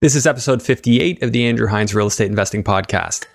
This is episode 58 of the Andrew Hines Real Estate Investing Podcast.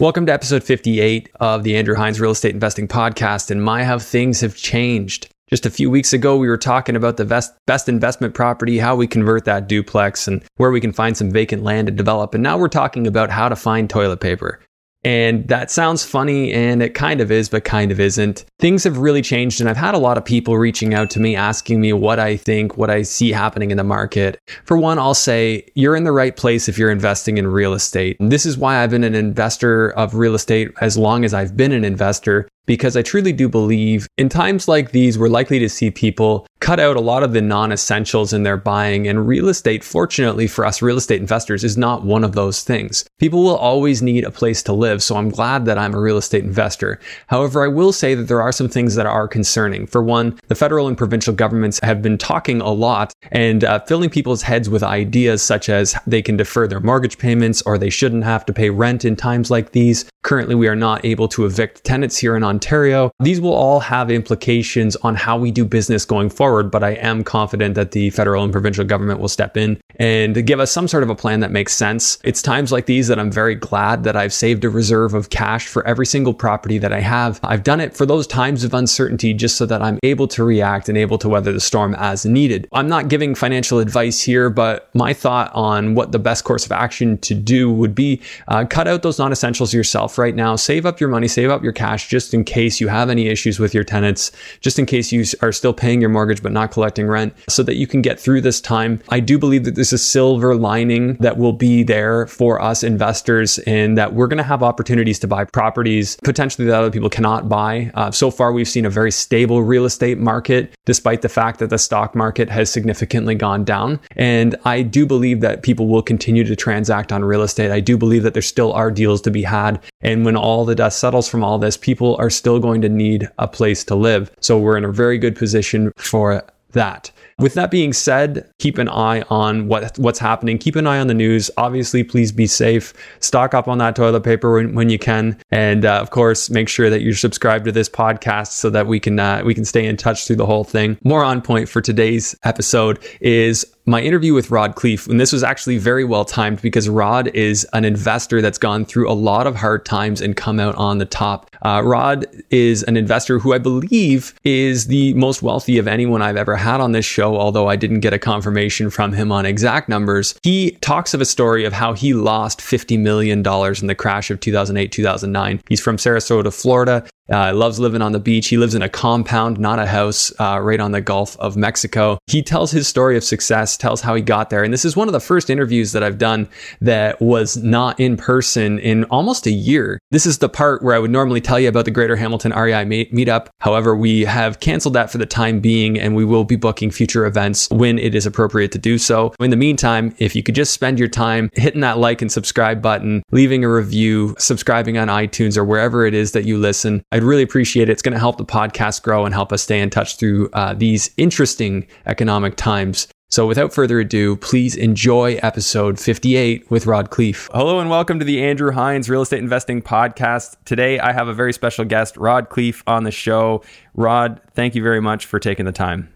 Welcome to episode 58 of the Andrew Hines Real Estate Investing Podcast. And my, how things have changed. Just a few weeks ago, we were talking about the best, best investment property, how we convert that duplex, and where we can find some vacant land to develop. And now we're talking about how to find toilet paper. And that sounds funny, and it kind of is, but kind of isn't. Things have really changed, and I've had a lot of people reaching out to me asking me what I think, what I see happening in the market. For one, I'll say you're in the right place if you're investing in real estate. And this is why I've been an investor of real estate as long as I've been an investor because I truly do believe in times like these, we're likely to see people cut out a lot of the non essentials in their buying. And real estate, fortunately for us real estate investors, is not one of those things. People will always need a place to live. So I'm glad that I'm a real estate investor. However, I will say that there are some things that are concerning. For one, the federal and provincial governments have been talking a lot and uh, filling people's heads with ideas such as they can defer their mortgage payments or they shouldn't have to pay rent in times like these. Currently, we are not able to evict tenants here in Ontario. These will all have implications on how we do business going forward, but I am confident that the federal and provincial government will step in and give us some sort of a plan that makes sense. It's times like these that I'm very glad that I've saved a reserve of cash for every single property that I have. I've done it for those times of uncertainty just so that I'm able to react and able to weather the storm as needed. I'm not giving financial advice here, but my thought on what the best course of action to do would be uh, cut out those non essentials yourself right now. Save up your money, save up your cash just in case you have any issues with your tenants, just in case you are still paying your mortgage but not collecting rent, so that you can get through this time. I do believe that there's a silver lining that will be there for us investors and that we're going to have opportunities to buy properties potentially that other people cannot buy. Uh, so far, we've seen a very stable real estate market, despite the fact that the stock market has significantly gone down. And I do believe that people will continue to transact on real estate. I do believe that there still are deals to be had and when all the dust settles from all this, people are still going to need a place to live. So we're in a very good position for that. With that being said, keep an eye on what what's happening. Keep an eye on the news. Obviously, please be safe. Stock up on that toilet paper when, when you can, and uh, of course, make sure that you're subscribed to this podcast so that we can uh, we can stay in touch through the whole thing. More on point for today's episode is my interview with Rod Khleif, and this was actually very well timed because Rod is an investor that's gone through a lot of hard times and come out on the top. Uh, Rod is an investor who I believe is the most wealthy of anyone I've ever had on this show, although I didn't get a confirmation from him on exact numbers. He talks of a story of how he lost $50 million in the crash of 2008, 2009. He's from Sarasota, Florida. Uh, loves living on the beach. He lives in a compound, not a house, uh, right on the Gulf of Mexico. He tells his story of success, tells how he got there. And this is one of the first interviews that I've done that was not in person in almost a year. This is the part where I would normally tell you about the Greater Hamilton REI meetup. However, we have canceled that for the time being and we will be booking future events when it is appropriate to do so. In the meantime, if you could just spend your time hitting that like and subscribe button, leaving a review, subscribing on iTunes or wherever it is that you listen, I I'd really appreciate it. It's going to help the podcast grow and help us stay in touch through uh, these interesting economic times. So without further ado, please enjoy episode 58 with Rod Khleif. Hello and welcome to the Andrew Hines Real Estate Investing Podcast. Today I have a very special guest, Rod Khleif, on the show. Rod, thank you very much for taking the time.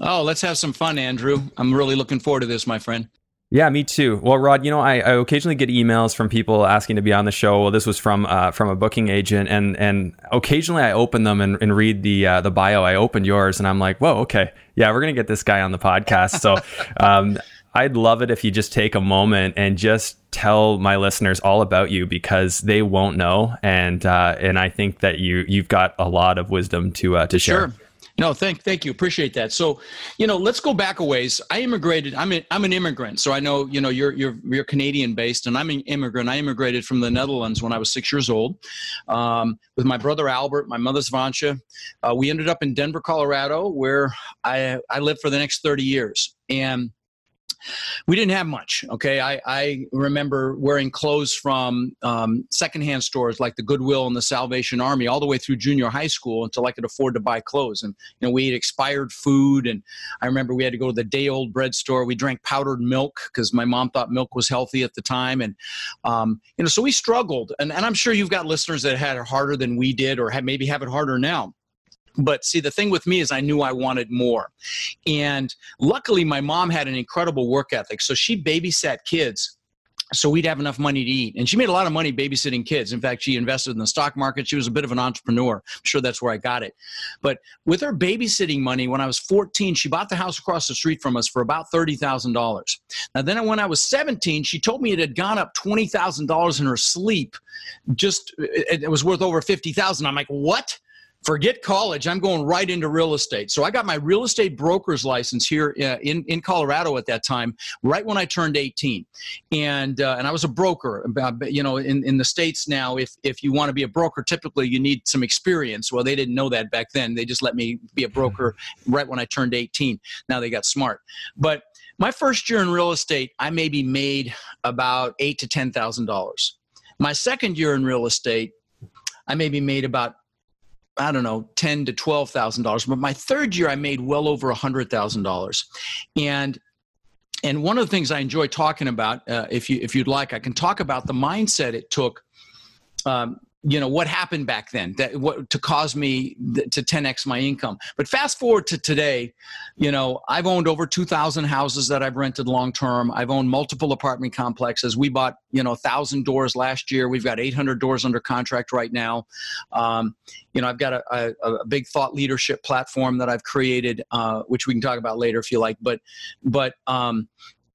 Oh, let's have some fun, Andrew. I'm really looking forward to this, my friend. Yeah, me too. Well, Rod, you know, I, I, occasionally get emails from people asking to be on the show. Well, this was from uh, from a booking agent, and and occasionally I open them and, and read the uh, the bio. I opened yours, and I'm like, whoa, okay, yeah, we're gonna get this guy on the podcast. So, um, I'd love it if you just take a moment and just tell my listeners all about you because they won't know, and uh, and I think that you you've got a lot of wisdom to uh, to share. Sure. No, thank thank you. Appreciate that. So, you know, let's go back a ways. I immigrated. I'm a, I'm an immigrant. So I know, you know, you're you're you're Canadian based, and I'm an immigrant. I immigrated from the Netherlands when I was six years old, um, with my brother Albert, my mother Svansha. Uh, we ended up in Denver, Colorado, where I I lived for the next 30 years, and we didn't have much. Okay, I, I remember wearing clothes from um, secondhand stores like the Goodwill and the Salvation Army all the way through junior high school until I could afford to buy clothes. And you know, we ate expired food, and I remember we had to go to the day old bread store. We drank powdered milk because my mom thought milk was healthy at the time, and um, you know, so we struggled. And, and I'm sure you've got listeners that had it harder than we did, or have, maybe have it harder now but see the thing with me is i knew i wanted more. And luckily my mom had an incredible work ethic. So she babysat kids so we'd have enough money to eat. And she made a lot of money babysitting kids. In fact she invested in the stock market. She was a bit of an entrepreneur. I'm sure that's where i got it. But with her babysitting money when i was 14 she bought the house across the street from us for about $30000 now then when i was 17 she told me it had gone up $20000 in her sleep. Just it was worth over 50000 i'm like what forget college i'm going right into real estate. So i got my real estate broker's license here uh, in, in colorado at that time right when i turned 18 and uh, and i was a broker you know in, in the states now if if you want to be a broker typically you need some experience. Well they didn't know that back then. They just let me be a broker right when i turned 18 now they got smart. But my first year in real estate i maybe made about eight to ten thousand dollars. My second year in real estate I maybe made about I don't know, ten to twelve thousand dollars. But my third year, I made well over a hundred thousand dollars, and and one of the things I enjoy talking about, uh, if you if you'd like, I can talk about the mindset it took um, you know what happened back then that what to cause me to 10x my income. But fast forward to today you know i've owned over 2000 houses that i've rented long term i've owned multiple apartment complexes. We bought you know 1000 doors last year. We've got 800 doors under contract right now. Um, you know i've got a, a, a, big thought leadership platform that i've created uh, which we can talk about later if you like. But but um,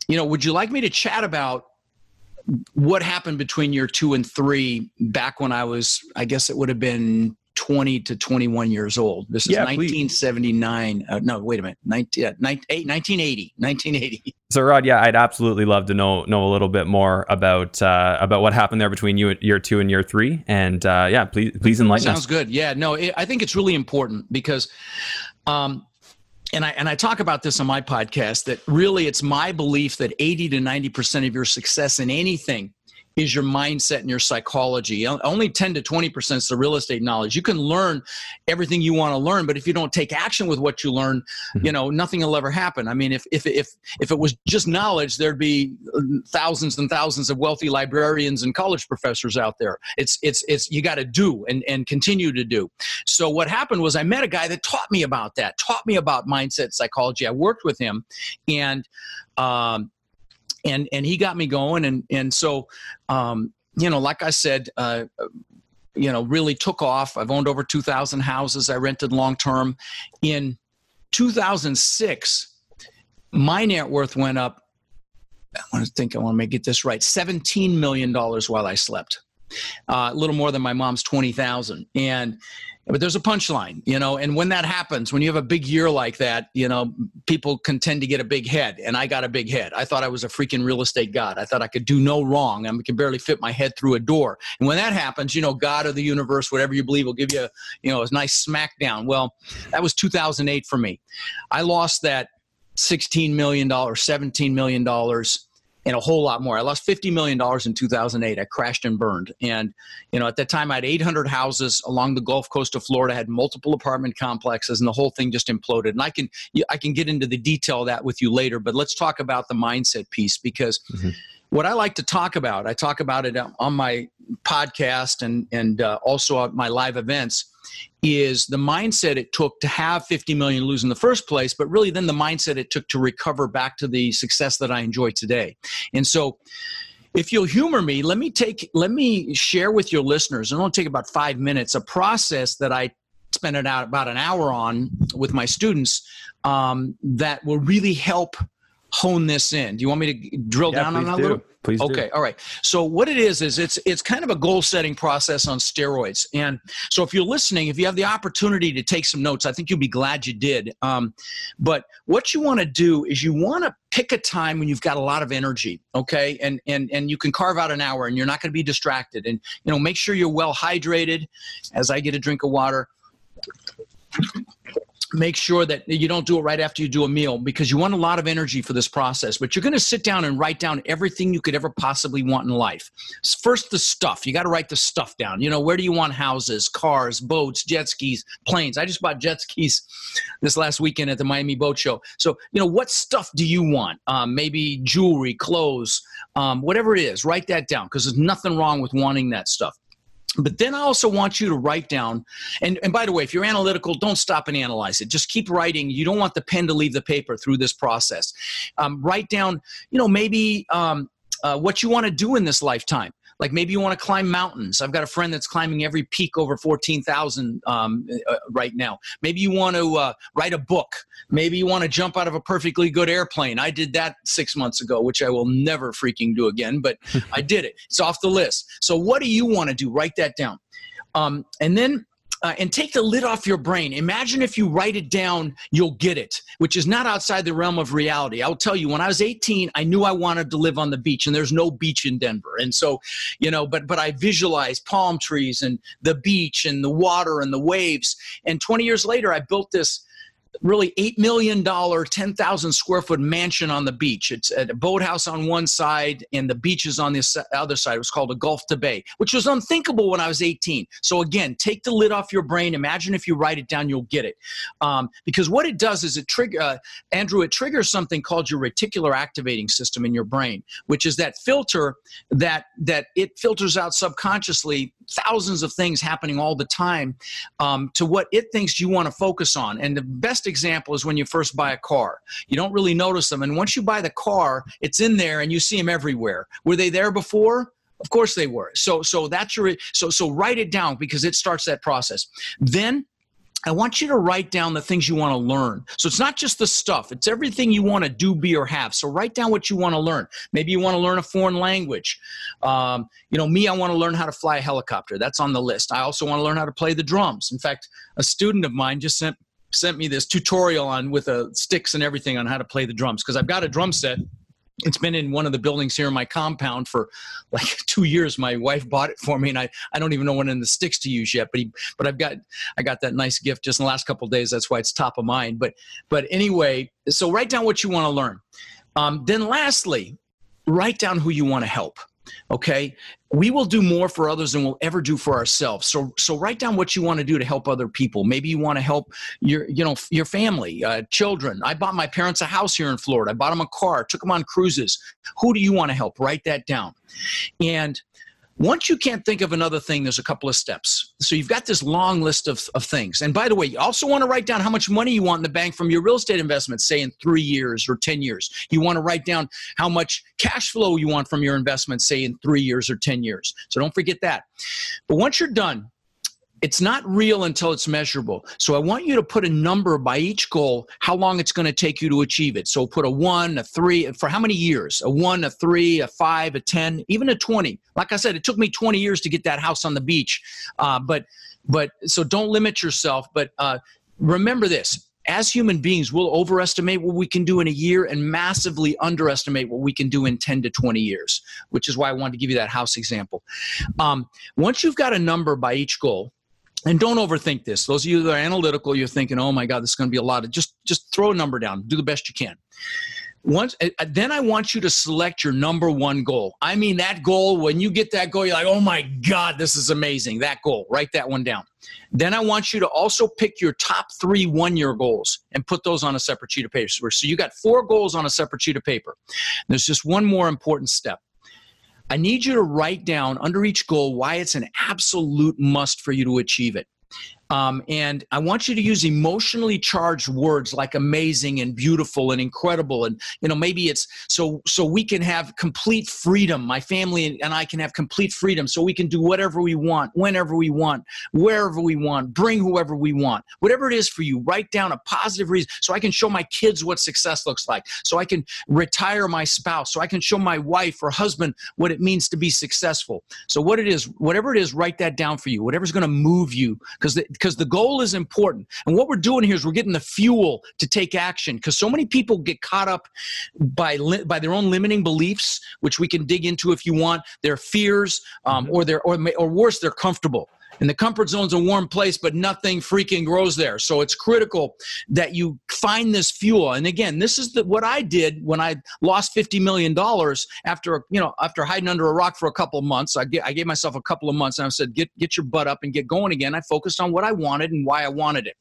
you know would you like me to chat about what happened between year two and three back when I was, I guess it would have been 20 to 21 years old. This is yeah, 1979. Uh, no, wait a minute. 19, uh, 1980. 1980. So Rod, yeah, I'd absolutely love to know know a little bit more about uh, about what happened there between you year two and year three, and uh, yeah, please please enlighten Sounds us. Sounds good. Yeah, no, it, I think it's really important because um, and I and I talk about this on my podcast that really it's my belief that 80 to 90% of your success in anything is your mindset and your psychology. Only 10 to 20% is the real estate knowledge. You can learn everything you want to learn, but if you don't take action with what you learn, mm-hmm. you know, nothing will ever happen. I mean, if, if, if, if it was just knowledge, there'd be uh, thousands and thousands of wealthy librarians and college professors out there. It's, it's, it's, you got to do and, and continue to do. So what happened was I met a guy that taught me about that, taught me about mindset psychology. I worked with him and, um, and and he got me going. And and so um, you know like i said uh, you know really took off. I've owned over 2000 houses. I rented long term in 2006 my net worth went up i want to think i want to make it this right 17 million dollars while i slept uh, a little more than my mom's 20000 and but there's a punchline, you know, and when that happens, when you have a big year like that, you know, people can tend to get a big head, and I got a big head. I thought I was a freaking real estate god. I thought I could do no wrong. I could barely fit my head through a door. And when that happens, you know, God or the universe, whatever you believe, will give you, you know, a nice smackdown. Well, that was 2008 for me. I lost that 16 million dollars, 17 million dollars and a whole lot more. I lost $50 million in 2008. I crashed and burned. And, you know, at that time I had 800 houses along the Gulf Coast of Florida, had multiple apartment complexes and the whole thing just imploded. And I can, I can get into the detail of that with you later, but let's talk about the mindset piece because mm-hmm. What I like to talk about, I talk about it on my podcast and, and uh, also at my live events is the mindset it took to have 50 million lose in the first place, but really then the mindset it took to recover back to the success that I enjoy today. And so if you'll humor me, let me take let me share with your listeners, and it'll take about five minutes, a process that I spent about an hour on with my students um, that will really help hone this in. Do you want me to drill yeah, down on that do. a little? Please okay, do. all right. So what it is is it's it's kind of a goal setting process on steroids. And so if you're listening, if you have the opportunity to take some notes, I think you'll be glad you did. Um, but what you want to do is you want to pick a time when you've got a lot of energy, okay? And and and you can carve out an hour, and you're not going to be distracted. And you know, make sure you're well hydrated. As I get a drink of water make sure that you don't do it right after you do a meal because you want a lot of energy for this process but you're going to sit down and write down everything you could ever possibly want in life. First the stuff. You got to write the stuff down. You know where do you want houses cars boats jet skis planes? I just bought jet skis this last weekend at the miami boat show. So you know what stuff do you want? Um, maybe jewelry clothes um, whatever it is write that down because there's nothing wrong with wanting that stuff but then I also want you to write down, and, and by the way, if you're analytical, don't stop and analyze it. Just keep writing. You don't want the pen to leave the paper through this process. Um, write down, you know, maybe um, uh, what you want to do in this lifetime. Like maybe you want to climb mountains. I've got a friend that's climbing every peak over 14,000 um, uh, right now. Maybe you want to uh, write a book. Maybe you want to jump out of a perfectly good airplane. I did that six months ago, which I will never freaking do again, but I did it. It's off the list. So, what do you want to do? Write that down. Um, and then uh, and take the lid off your brain. Imagine if you write it down, you'll get it, which is not outside the realm of reality. I'll tell you, when I was 18, I knew I wanted to live on the beach, and there's no beach in Denver. And so, you know, but but I visualized palm trees and the beach and the water and the waves. And 20 years later, I built this really $8 million, 10,000 square foot mansion on the beach. It's at a boathouse on one side and the beach is on the other side. It was called a Gulf to Bay, which was unthinkable when I was 18. So, again, take the lid off your brain. Imagine if you write it down, you'll get it. Um, because what it does is it trigger, uh, Andrew, it triggers something called your reticular activating system in your brain, which is that filter that, that it filters out subconsciously thousands of things happening all the time um, to what it thinks you want to focus on. And the best example is when you first buy a car. You don't really notice them. And once you buy the car, it's in there and you see them everywhere. Were they there before? Of course they were. So so that's your so so write it down because it starts that process. Then I want you to write down the things you want to learn. So it's not just the stuff, it's everything you want to do, be, or have. So write down what you want to learn. Maybe you want to learn a foreign language. Um, you know, me, I want to learn how to fly a helicopter. That's on the list. I also want to learn how to play the drums. In fact, a student of mine just sent sent me this tutorial on with uh, sticks and everything on how to play the drums because I've got a drum set it's been in one of the buildings here in my compound for like two years. My wife bought it for me, and I, I don't even know when in the sticks to use yet. But he, but I've got I got that nice gift just in the last couple days. That's why it's top of mind. But but anyway, so write down what you want to learn. Um, then lastly, write down who you want to help okay? We will do more for others than we'll ever do for ourselves. So so write down what you want to do to help other people. Maybe you want to help your you know your family uh, children. I bought my parents a house here in florida. I bought them a car took them on cruises. Who do you want to help? Write that down. And once you can't think of another thing, there's a couple of steps. So you've got this long list of, of things. And by the way, you also want to write down how much money you want in the bank from your real estate investments, say in three years or 10 years. You want to write down how much cash flow you want from your investments, say in three years or 10 years. So don't forget that. But once you're done, it's not real until it's measurable. So I want you to put a number by each goal, how long it's going to take you to achieve it. So put a one, a three, for how many years? A one, a three, a five, a 10, even a 20. Like I said, it took me 20 years to get that house on the beach. Uh, but, but so don't limit yourself. But uh, remember this as human beings, we'll overestimate what we can do in a year and massively underestimate what we can do in 10 to 20 years, which is why I wanted to give you that house example. Um, once you've got a number by each goal, and don't overthink this. Those of you that are analytical you're thinking oh my god this is going to be a lot of just just throw a number down. Do the best you can. Once uh, uh, then i want you to select your number one goal. I mean that goal when you get that goal you're like oh my god this is amazing. That goal. Write that one down. Then i want you to also pick your top three one year goals and put those on a separate sheet of paper. So you got four goals on a separate sheet of paper. There's just one more important step I need you to write down under each goal why it's an absolute must for you to achieve it. Um, and I want you to use emotionally charged words like amazing and beautiful and incredible. And, you know, maybe it's so, so we can have complete freedom. My family and I can have complete freedom so we can do whatever we want, whenever we want, wherever we want, bring whoever we want. Whatever it is for you, write down a positive reason so I can show my kids what success looks like, so I can retire my spouse, so I can show my wife or husband what it means to be successful. So, what it is, whatever it is, write that down for you, whatever's going to move you because because the goal is important. And what we're doing here is we're getting the fuel to take action because so many people get caught up by li- by their own limiting beliefs, which we can dig into if you want, their fears, um, mm-hmm. or their or or worse, they're comfortable And the comfort zone's a warm place, but nothing freaking grows there. So it's critical that you find this fuel. And again, this is the, what I did when I lost $50 million after, you know, after hiding under a rock for a couple of months. I, I gave myself a couple of months and I said, get, get your butt up and get going again. I focused on what I wanted and why I wanted it.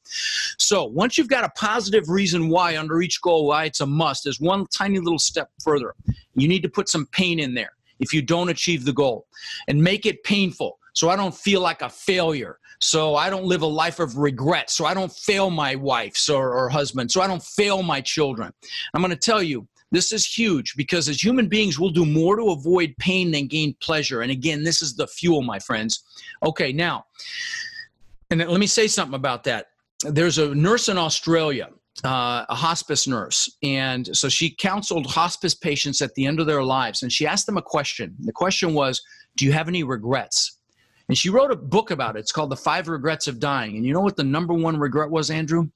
So once you've got a positive reason why under each goal, why it's a must, is one tiny little step further. You need to put some pain in there if you don't achieve the goal and make it painful so I don't feel like a failure. So I don't live a life of regret. So I don't fail my wife or, husband. So I don't fail my children. I'm going to tell you, this is huge because as human beings, we'll do more to avoid pain than gain pleasure. And again, this is the fuel, my friends. Okay, now, and let me say something about that. There's a nurse in Australia uh, a hospice nurse. And so she counseled hospice patients at the end of their lives. And she asked them a question. The question was, Do you have any regrets? And she wrote a book about it. It's called The Five Regrets of Dying. And you know what the number one regret was, Andrew?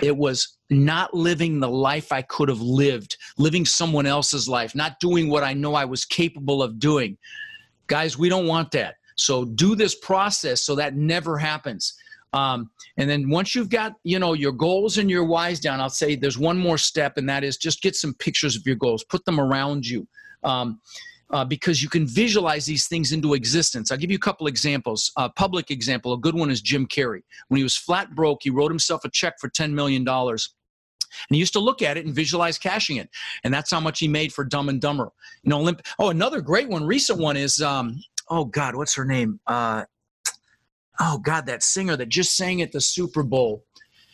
It was not living the life I could have lived, living someone else's life, not doing what I know I was capable of doing. Guys, we don't want that. So do this process so that never happens. Um, and then once you've got you know your goals and your whys down, I'll say there's one more step, and that is just get some pictures of your goals, put them around you. Um, uh, because you can visualize these things into existence. I'll give you a couple examples. A public example, a good one is Jim Carrey. When he was flat broke, he wrote himself a check for $10 million. And he used to look at it and visualize cashing it. And that's how much he made for Dumb and Dumber. You know, Olymp- oh, another great one, recent one is, um, oh God, what's her name? Uh, oh God, that singer that just sang at the Super Bowl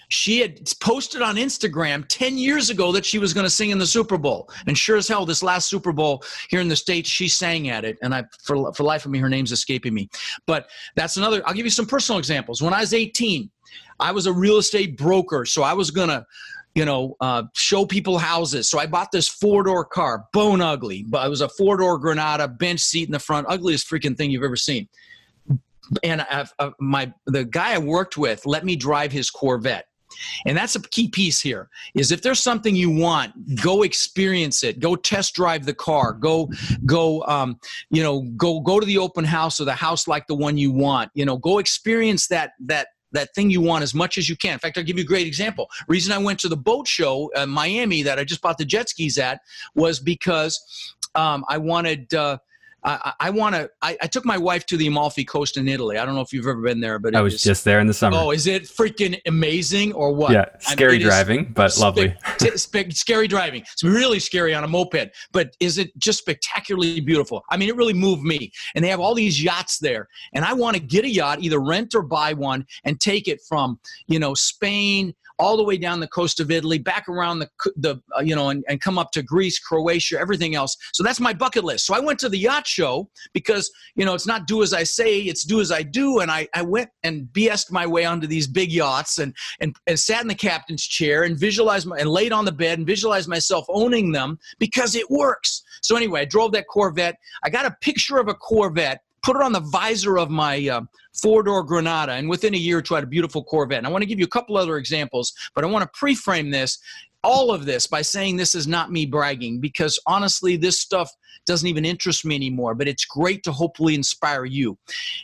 she had posted on Instagram 10 years ago that she was going to sing in the Super Bowl. And sure as hell, this last Super Bowl here in the States, she sang at it. And I, for, for life of me, her name's escaping me. But that's another, I'll give you some personal examples. When I was 18, I was a real estate broker. So I was going to, you know, uh, show people houses. So I bought this four door car, bone ugly, but it was a four door Granada, bench seat in the front, ugliest freaking thing you've ever seen. And I've, my the guy I worked with let me drive his Corvette. And that's a key piece here is if there's something you want, go experience it. Go test drive the car. Go, go, um, you know, go, go to the open house or the house like the one you want. You know, go experience that, that, that thing you want as much as you can. In fact, I'll give you a great example. Reason I went to the boat show in Miami that I just bought the jet skis at was because um, I wanted uh, I, I want to. I, I, took my wife to the Amalfi Coast in Italy. I don't know if you've ever been there, but I was just there in the summer. Oh, is it freaking amazing or what? Yeah, scary I mean, driving, but spe- lovely. spe- scary driving. It's really scary on a moped, but is it just spectacularly beautiful? I mean, it really moved me. And they have all these yachts there, and I want to get a yacht, either rent or buy one, and take it from you know Spain all the way down the coast of Italy, back around the, the uh, you know, and, and come up to Greece, Croatia, everything else. So that's my bucket list. So I went to the yacht show because, you know, it's not do as I say, it's do as I do. And I, I went and BS'd my way onto these big yachts and, and, and sat in the captain's chair and visualized my, and laid on the bed and visualized myself owning them because it works. So anyway, I drove that Corvette. I got a picture of a Corvette put it on the visor of my uh, four door Granada, and within a year had a beautiful Corvette. And I want to give you a couple other examples, but I want to pre frame this, all of this, by saying this is not me bragging, because honestly, this stuff doesn't even interest me anymore, but it's great to hopefully inspire you.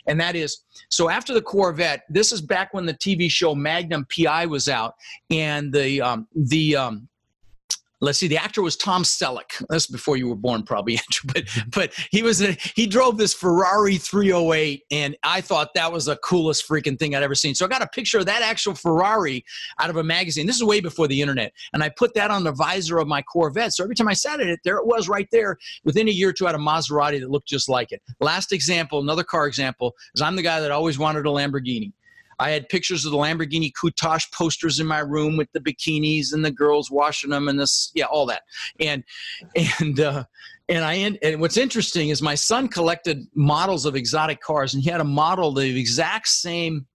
And that is so after the Corvette, this is back when the TV show Magnum PI was out, and the, um, the, um, let's see the actor was tom selleck. That's before you were born probably andrew but but he was a, he drove this ferrari 308 and i thought that was the coolest freaking thing i'd ever seen. So i got a picture of that actual ferrari out of a magazine. This is way before the internet and i put that on the visor of my corvette. So every time i sat in it there it was right there within a year or two i had a maserati that looked just like it. Last example another car example is i'm the guy that always wanted a lamborghini I had pictures of the Lamborghini Countach posters in my room with the bikinis and the girls washing them and this, yeah, all that. And and uh, and I and what's interesting is my son collected models of exotic cars, and he had a model the exact same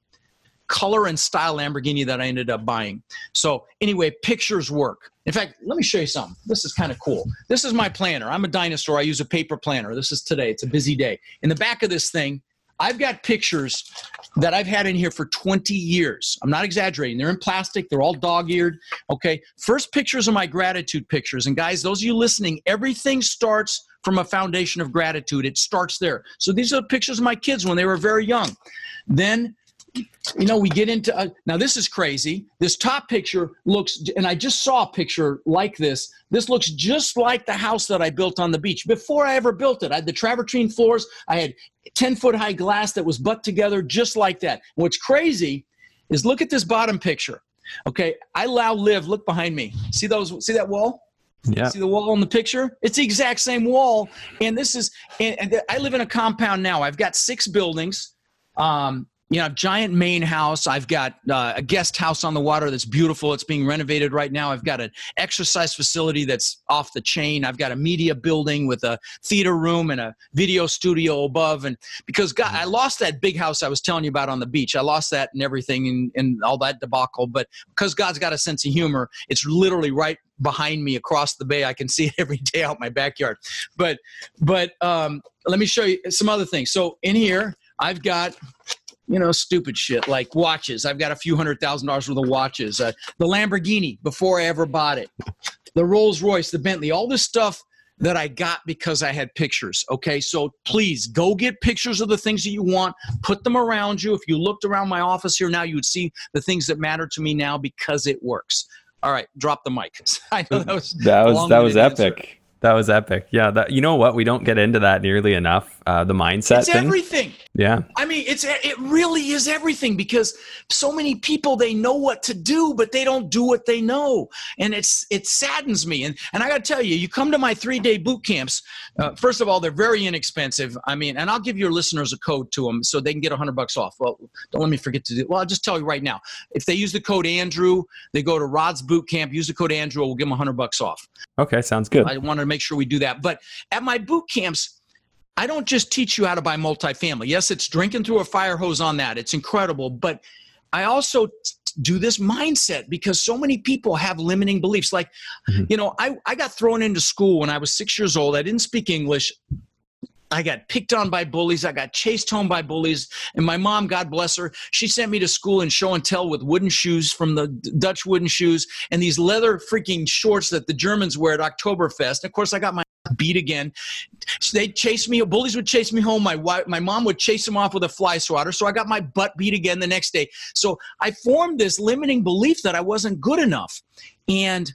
color and style Lamborghini that I ended up buying. So anyway, pictures work. In fact, let me show you something. This is kind of cool. This is my planner. I'm a dinosaur. I use a paper planner. This is today. It's a busy day. In the back of this thing, I've got pictures that I've had in here for 20 years. I'm not exaggerating. They're in plastic, they're all dog eared. Okay. First pictures are my gratitude pictures. And guys, those of you listening, everything starts from a foundation of gratitude. It starts there. So these are pictures of my kids when they were very young. Then you know, we get into uh, now. This is crazy. This top picture looks, and I just saw a picture like this. This looks just like the house that I built on the beach before I ever built it. I had the travertine floors. I had 10 foot high glass that was butt together just like that. What's crazy is look at this bottom picture. Okay, I allow live. Look behind me. See those? See that wall? Yeah. See the wall in the picture? It's the exact same wall. And this is, and, and I live in a compound now. I've got six buildings. Um, you know, I've giant main house. I've got uh, a guest house on the water that's beautiful. It's being renovated right now. I've got an exercise facility that's off the chain. I've got a media building with a theater room and a video studio above. And because God, I lost that big house I was telling you about on the beach, I lost that and everything and, and all that debacle. But because God's got a sense of humor, it's literally right behind me across the bay. I can see it every day out my backyard. But but um, let me show you some other things. So in here, I've got you know, stupid shit like watches. I've got a few hundred thousand dollars worth of watches. Uh, the Lamborghini before I ever bought it, the Rolls Royce, the Bentley, all this stuff that I got because I had pictures. Okay, so please go get pictures of the things that you want, put them around you. If you looked around my office here now, you would see the things that matter to me now because it works. All right, drop the mic. I know that was that was that was epic. Answer. That was epic. Yeah, that you know what? We don't get into that nearly enough. Uh, the mindset. It's thing. everything. Yeah. I mean, it's it really is everything because so many people they know what to do, but they don't do what they know, and it's it saddens me. And and I got to tell you, you come to my three day boot camps. Uh, first of all, they're very inexpensive. I mean, and I'll give your listeners a code to them so they can get a hundred bucks off. Well, don't let me forget to do. Well, I'll just tell you right now. If they use the code Andrew, they go to Rod's boot camp. Use the code Andrew. We'll give them a hundred bucks off. Okay, sounds good. I wanted to make sure we do that. But at my boot camps I don't just teach you how to buy multifamily. Yes, it's drinking through a fire hose on that. It's incredible. But I also do this mindset because so many people have limiting beliefs. Like, mm-hmm. you know, I, I got thrown into school when I was six years old. I didn't speak English. I got picked on by bullies. I got chased home by bullies. And my mom, God bless her, she sent me to school in show and tell with wooden shoes from the Dutch wooden shoes and these leather freaking shorts that the Germans wear at Oktoberfest. And of course, I got my beat again. So they'd chase me. Bullies would chase me home. My wife, my mom would chase them off with a fly swatter. So I got my butt beat again the next day. So I formed this limiting belief that I wasn't good enough. And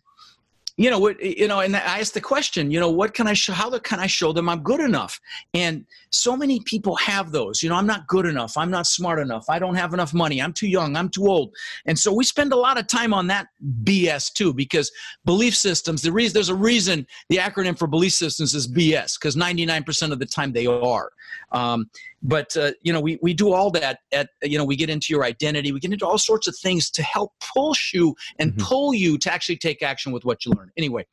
you know what you know and i asked the question you know what can i show how can i show them i'm good enough? And so many people have those you know i'm not good enough i'm not smart enough i don't have enough money i'm too young i'm too old. And so we spend a lot of time on that bs too because belief systems the reason there's a reason the acronym for belief systems is bs because 99% of the time they are um, but uh, you know we, we do all that at you know we get into your identity. We get into all sorts of things to help push you and mm-hmm. pull you to actually take action with what you learn. Anyway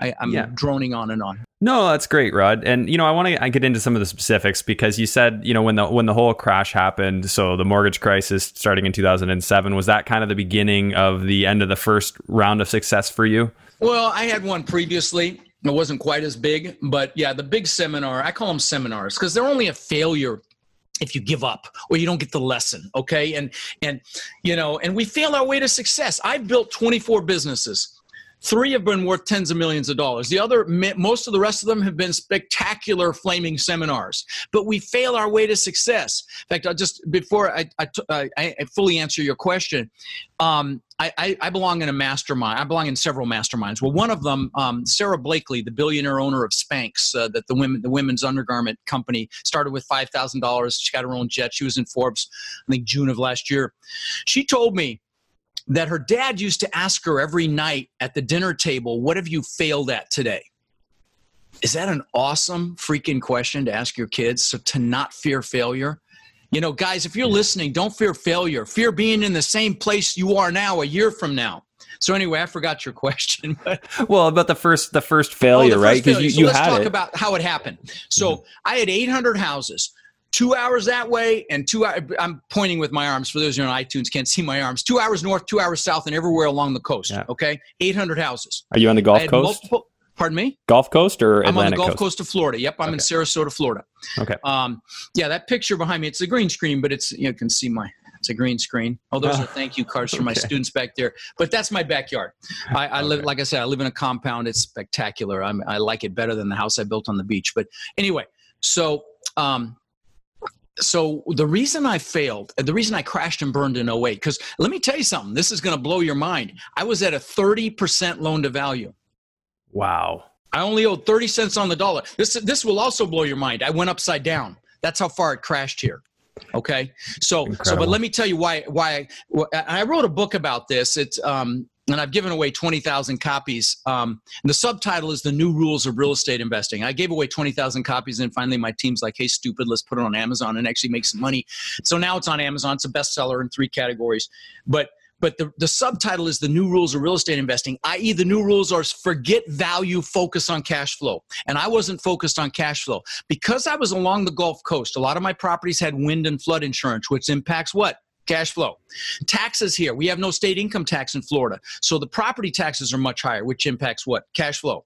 I, am yeah. droning on and on. No that's great rod. And you know i want to get into some of the specifics because you said you know when the when the whole crash happened so the mortgage crisis starting in 2007 was that kind of the beginning of the end of the first round of success for you? Well i had one previously it wasn't quite as big but yeah the big seminar i call them seminars because they're only a failure if you give up or you don't get the lesson okay? And and you know and we fail our way to success. I've built 24 businesses three have been worth tens of millions of dollars the other most of the rest of them have been spectacular flaming seminars but we fail our way to success in fact i just before i, I, I fully answer your question um, I, I, belong in a mastermind. I belong in several masterminds. Well, one of them, um, Sara Blakely, the billionaire owner of Spanx, uh, that the women, the women's undergarment company, started with five thousand dollars. She got her own jet. She was in Forbes, I think June of last year. She told me that her dad used to ask her every night at the dinner table, "What have you failed at today?" Is that an awesome freaking question to ask your kids? So to not fear failure. You know, guys, if you're listening, don't fear failure. Fear being in the same place you are now a year from now. So anyway, I forgot your question. But well, about the first the first failure, oh, the right? Because you, so you let's talk it. about how it happened. So mm-hmm. I had 800 houses. Two hours that way, and two. I'm pointing with my arms for those who are on iTunes can't see my arms. Two hours north, two hours south, and everywhere along the coast. Yeah. Okay, 800 houses. Are you on the Gulf Coast? Multiple, Pardon me? Gulf Coast or Atlantic I'm on the Gulf Coast? Coast of Florida. Yep, I'm Okay. in Sarasota, Florida. Okay. Um, yeah, that picture behind me, it's a green screen, but it's you can see my it's a green screen. Oh, those Ah, are thank you cards for my students back there. But that's my backyard. I, I live, like I said, I live in a compound. It's spectacular. I'm, I like it better than the house I built on the beach. But anyway, so um, so the reason I failed, the reason I crashed and burned in 08, because let me tell you something. This is going to blow your mind. I was at a 30% loan to value. Wow. I only owed 30 cents on the dollar. This this will also blow your mind. I went upside down. That's how far it crashed here. Okay. So so but let me tell you why why wh- I wrote a book about this. It's um and I've given away 20,000 copies. Um, the subtitle is The New Rules of Real Estate Investing. I gave away 20,000 copies, and finally my team's like, hey, stupid, let's put it on Amazon and actually make some money. So now it's on Amazon. It's a bestseller in three categories. But but the, the subtitle is the new rules of real estate investing i.e the new rules are forget value focus on cash flow and i wasn't focused on cash flow because i was along the gulf coast a lot of my properties had wind and flood insurance which impacts what cash flow. Taxes here we have no state income tax in florida so the property taxes are much higher which impacts what? Cash flow.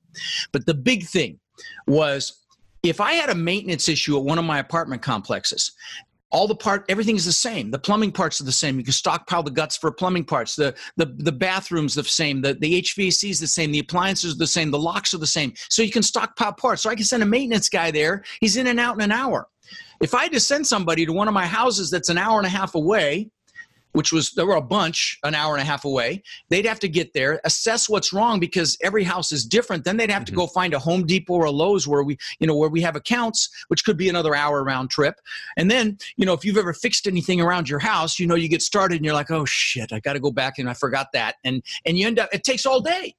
But the big thing was if i had a maintenance issue at one of my apartment complexes all the part everything is the same. The plumbing parts are the same. You can stockpile the guts for plumbing parts. The the, the bathrooms the same. The, the hvac is the same. The appliances are the same. The locks are the same. So you can stockpile parts. So i can send a maintenance guy there. He's in and out in an hour if i had to send somebody to one of my houses that's an hour and a half away which was there were a bunch an hour and a half away they'd have to get there assess what's wrong because every house is different. Then they'd have to Mhm. go find a home depot or a lowes where we you know where we have accounts which could be another hour round trip. And then you know if you've ever fixed anything around your house you know you get started and you're like oh shit i got to go back and i forgot that. And and you end up it takes all day.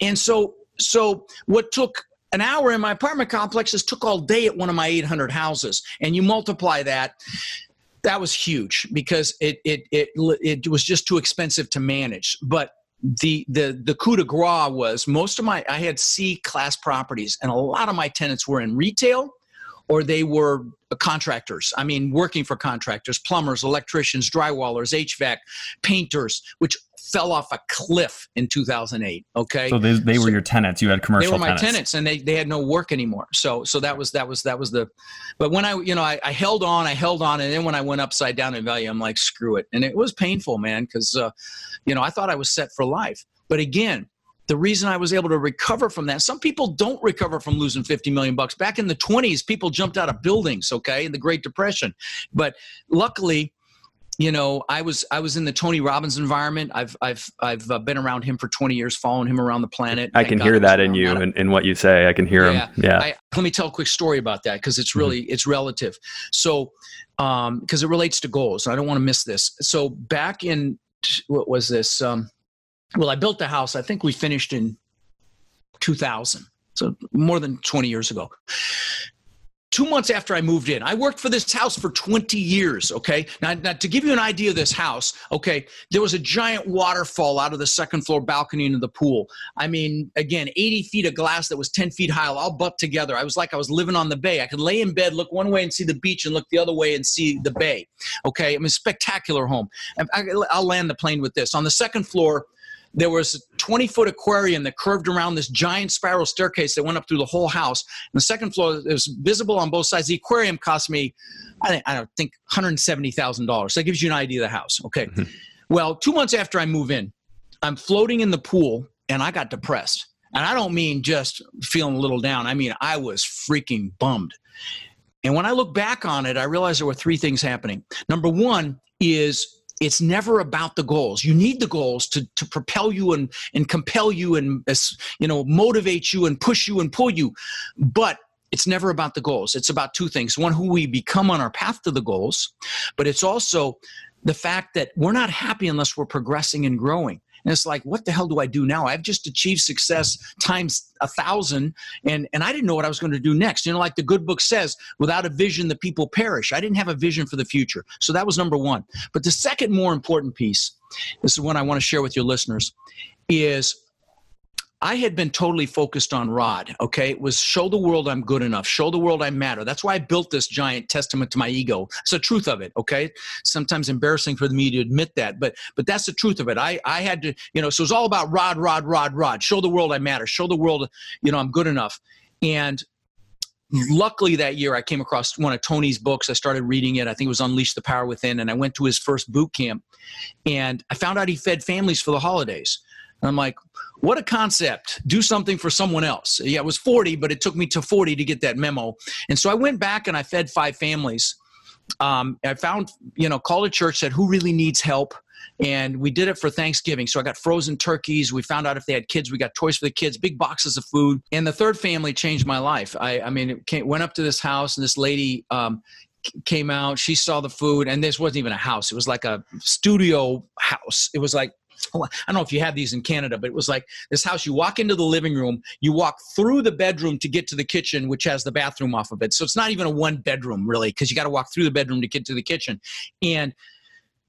And so so what took an hour in my apartment complexes took all day at one of my 800 houses and you multiply that that was huge because it it it it was just too expensive to manage. But the the the coup de grace was most of my I had C class properties and a lot of my tenants were in retail or they were contractors. I mean, working for contractors, plumbers, electricians, drywallers, HVAC, painters, which fell off a cliff in 2008. Okay, So they, they were So- your tenants. You had commercial they were my tenants. tenants. and they, they had no work anymore so so that was that was that was the but when i you know I, I held on i held on and then when i went upside down in value i'm like screw it and it was painful man because uh, you know i thought i was set for life but again the reason I was able to recover from that, some people don't recover from losing 50 million bucks. Back in the 20s, people jumped out of buildings, okay, in the Great Depression. But luckily, you know, I was I was in the Tony Robbins environment. I've I've I've uh, been around him for 20 years, following him around the planet. I can God hear that in you and in what you say. I can hear Yeah. him. Yeah. I, let me tell a quick story about that because it's really it's relative. So, um, because it relates to goals, I don't want to miss this. So back in what was this? Um, well, I built the house. I think we finished in 2000, so more than 20 years ago. Two months after I moved in, I worked for this house for 20 years. Okay. Now, now, to give you an idea of this house, okay, there was a giant waterfall out of the second floor balcony into the pool. I mean, again, 80 feet of glass that was 10 feet high, all butt together. I was like I was living on the bay. I could lay in bed, look one way and see the beach, and look the other way and see the bay. Okay. I mean, spectacular home. I'll land the plane with this. On the second floor, there was 20 foot aquarium that curved around this giant spiral staircase that went up through the whole house. And the second floor was visible on both sides. The aquarium cost me, I think, I don't think, $170,000. That gives you an idea of the house. Okay. Mhm. Well, two months after I move in, I'm floating in the pool and I got depressed. And I don't mean just feeling a little down. I mean, I was freaking bummed. And when I look back on it, I realize there were three things happening. Number one is it's never about the goals. You need the goals to, to propel you and, and compel you and you know motivate you and push you and pull you. But it's never about the goals. It's about two things. One, who we become on our path to the goals, but it's also the fact that we're not happy unless we're progressing and growing. And it's like, what the hell do I do now? I've just achieved success times a thousand, and and I didn't know what I was going to do next. You know, like the good book says, without a vision, the people perish. I didn't have a vision for the future, so that was number one. But the second more important piece, this is one I want to share with your listeners, is I had been totally focused on Rod. Okay. It was show the world I'm good enough, show the world I matter. That's why I built this giant testament to my ego. It's the truth of it. Okay. Sometimes embarrassing for me to admit that, but, but that's the truth of it. I, I had to, you know, so it was all about Rod, Rod, Rod, Rod, show the world I matter, show the world, you know, I'm good enough. And luckily that year i came across one of tony's books i started reading it i think it was unleash the power within and i went to his first boot camp and i found out he fed families for the holidays and i'm like what a concept do something for someone else yeah it was 40 but it took me to 40 to get that memo and so i went back and i fed five families um, i found you know called a church said who really needs help and we did it for Thanksgiving. So I got frozen turkeys. We found out if they had kids, we got toys for the kids, big boxes of food. And the third family changed my life. I, I mean, it came, went up to this house, and this lady um, came out. She saw the food, and this wasn't even a house. It was like a studio house. It was like Oh, I don't know if you have these in Canada, but it was like this house. You walk into the living room, you walk through the bedroom to get to the kitchen, which has the bathroom off of it. So it's not even a one bedroom really, because you got to walk through the bedroom to get to the kitchen. And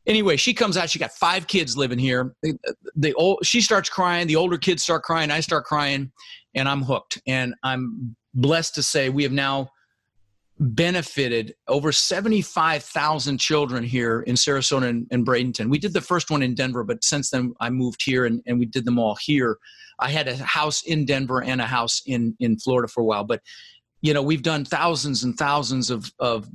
anyway, she comes out. She got five kids living here. The, the old, she starts crying. The older kids start crying. I start crying, and I'm hooked. And I'm blessed to say we have now benefited over 75,000 children here in Sarasota and, and, Bradenton. We did the first one in Denver, but since then I moved here and, and we did them all here. I had a house in Denver and a house in, in Florida for a while, but you know, we've done thousands and thousands of, of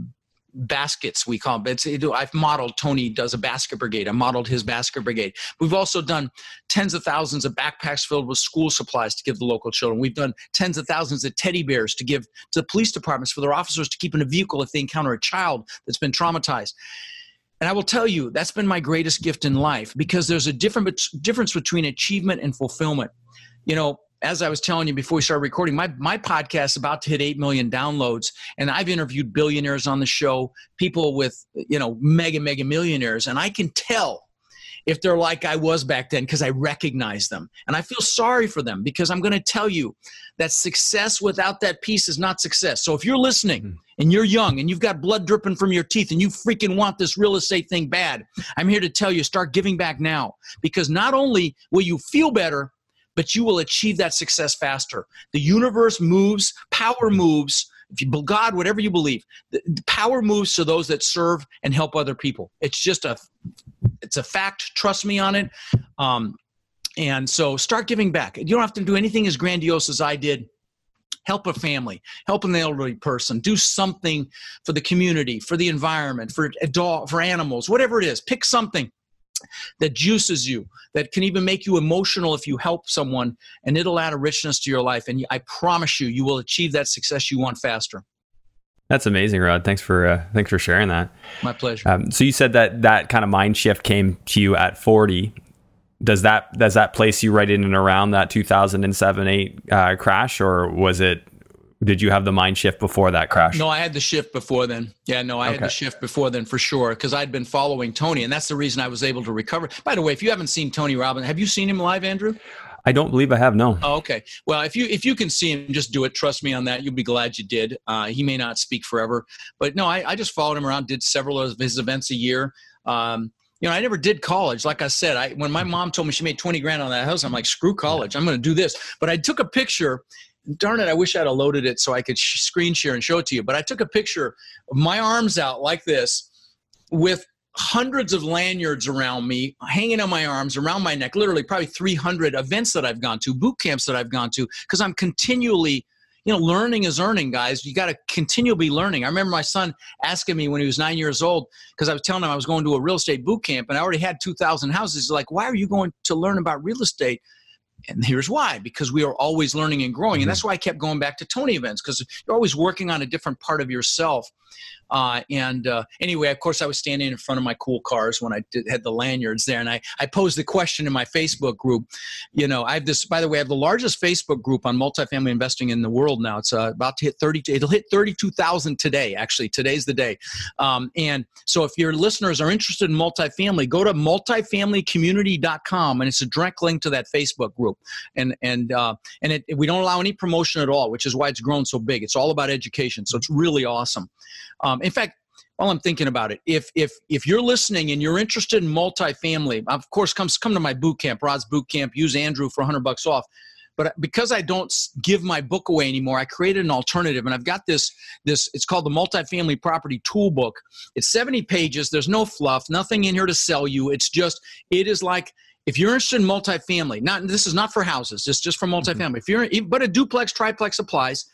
baskets we call them. It's, it, I've modeled Tony does a basket brigade. I modeled his basket brigade. We've also done tens of thousands of backpacks filled with school supplies to give the local children. We've done tens of thousands of teddy bears to give to the police departments for their officers to keep in a vehicle if they encounter a child that's been traumatized. And I will tell you, that's been my greatest gift in life because there's a different difference between achievement and fulfillment. You know, as I was telling you before we started recording, my, my podcast is about to hit 8 million downloads. And I've interviewed billionaires on the show, people with, you know, mega, mega millionaires. And I can tell if they're like I was back then because I recognize them. And I feel sorry for them because I'm going to tell you that success without that piece is not success. So if you're listening mm. and you're young and you've got blood dripping from your teeth and you freaking want this real estate thing bad, I'm here to tell you start giving back now because not only will you feel better, but you will achieve that success faster. The universe moves, power moves. If you God, whatever you believe, the, power moves to those that serve and help other people. It's just a, it's a fact. Trust me on it. Um, and so start giving back. You don't have to do anything as grandiose as I did help a family, help an elderly person, do something for the community, for the environment, for a dog, for animals, whatever it is. Pick something that juices you, that can even make you emotional if you help someone, and it'll add a richness to your life. And I promise you, you will achieve that success you want faster. That's amazing, Rod. Thanks for uh, thanks for sharing that. My pleasure. Um, so you said that that kind of mind shift came to you at 40. Does that does that place you right in and around that 2007 8 uh, crash, or was it did you have the mind shift before that crash? No, I had the shift before then. Yeah, no, I okay. had the shift before then for sure because I'd been following Tony, and that's the reason I was able to recover. By the way, if you haven't seen Tony Robbins, have you seen him live, Andrew? I don't believe I have. No. Oh, okay. Well, if you if you can see him, just do it. Trust me on that. You'll be glad you did. Uh, he may not speak forever, but no, I, I just followed him around. Did several of his events a year. Um, you know, I never did college. Like I said, I when my mom told me she made 20 grand on that house, I'm like, screw college. I'm going to do this. But I took a picture darn it, I wish I'd have loaded it so I could sh- screen share and show it to you. But I took a picture of my arms out like this with hundreds of lanyards around me, hanging on my arms, around my neck, literally probably 300 events that I've gone to, boot camps that I've gone to, because I'm continually, you know, learning is earning, guys. You got to continually be learning. I remember my son asking me when he was nine years old, because I was telling him I was going to a real estate boot camp and I already had 2,000 houses. He's like, why are you going to learn about real estate? And here's why because we are always learning and growing and mm-hmm. that's why i kept going back to tony events because you're always working on a different part of yourself uh, and uh, anyway, of course, I was standing in front of my cool cars when I did, had the lanyards there, and I, I posed the question in my Facebook group. You know, I have this. By the way, I have the largest Facebook group on multifamily investing in the world now. It's uh, about to hit thirty. It'll hit thirty-two thousand today. Actually, today's the day. Um, and so, if your listeners are interested in multifamily, go to multifamilycommunity.com, and it's a direct link to that Facebook group. And and uh, and it, we don't allow any promotion at all, which is why it's grown so big. It's all about education, so it's really awesome. Um, in fact, while I'm thinking about it, if if if you're listening and you're interested in multifamily, of course, come come to my boot camp, Rod's boot camp. Use Andrew for 100 bucks off. but because I don't give my book away anymore, I created an alternative, and I've got this this. It's called the Multifamily Property Toolbook. It's 70 pages. There's no fluff, nothing in here to sell you. It's just it is like if you're interested in multifamily, not this is not for houses, it's just for mm-hmm. multifamily. Mm-hmm. If you're but a duplex, triplex applies.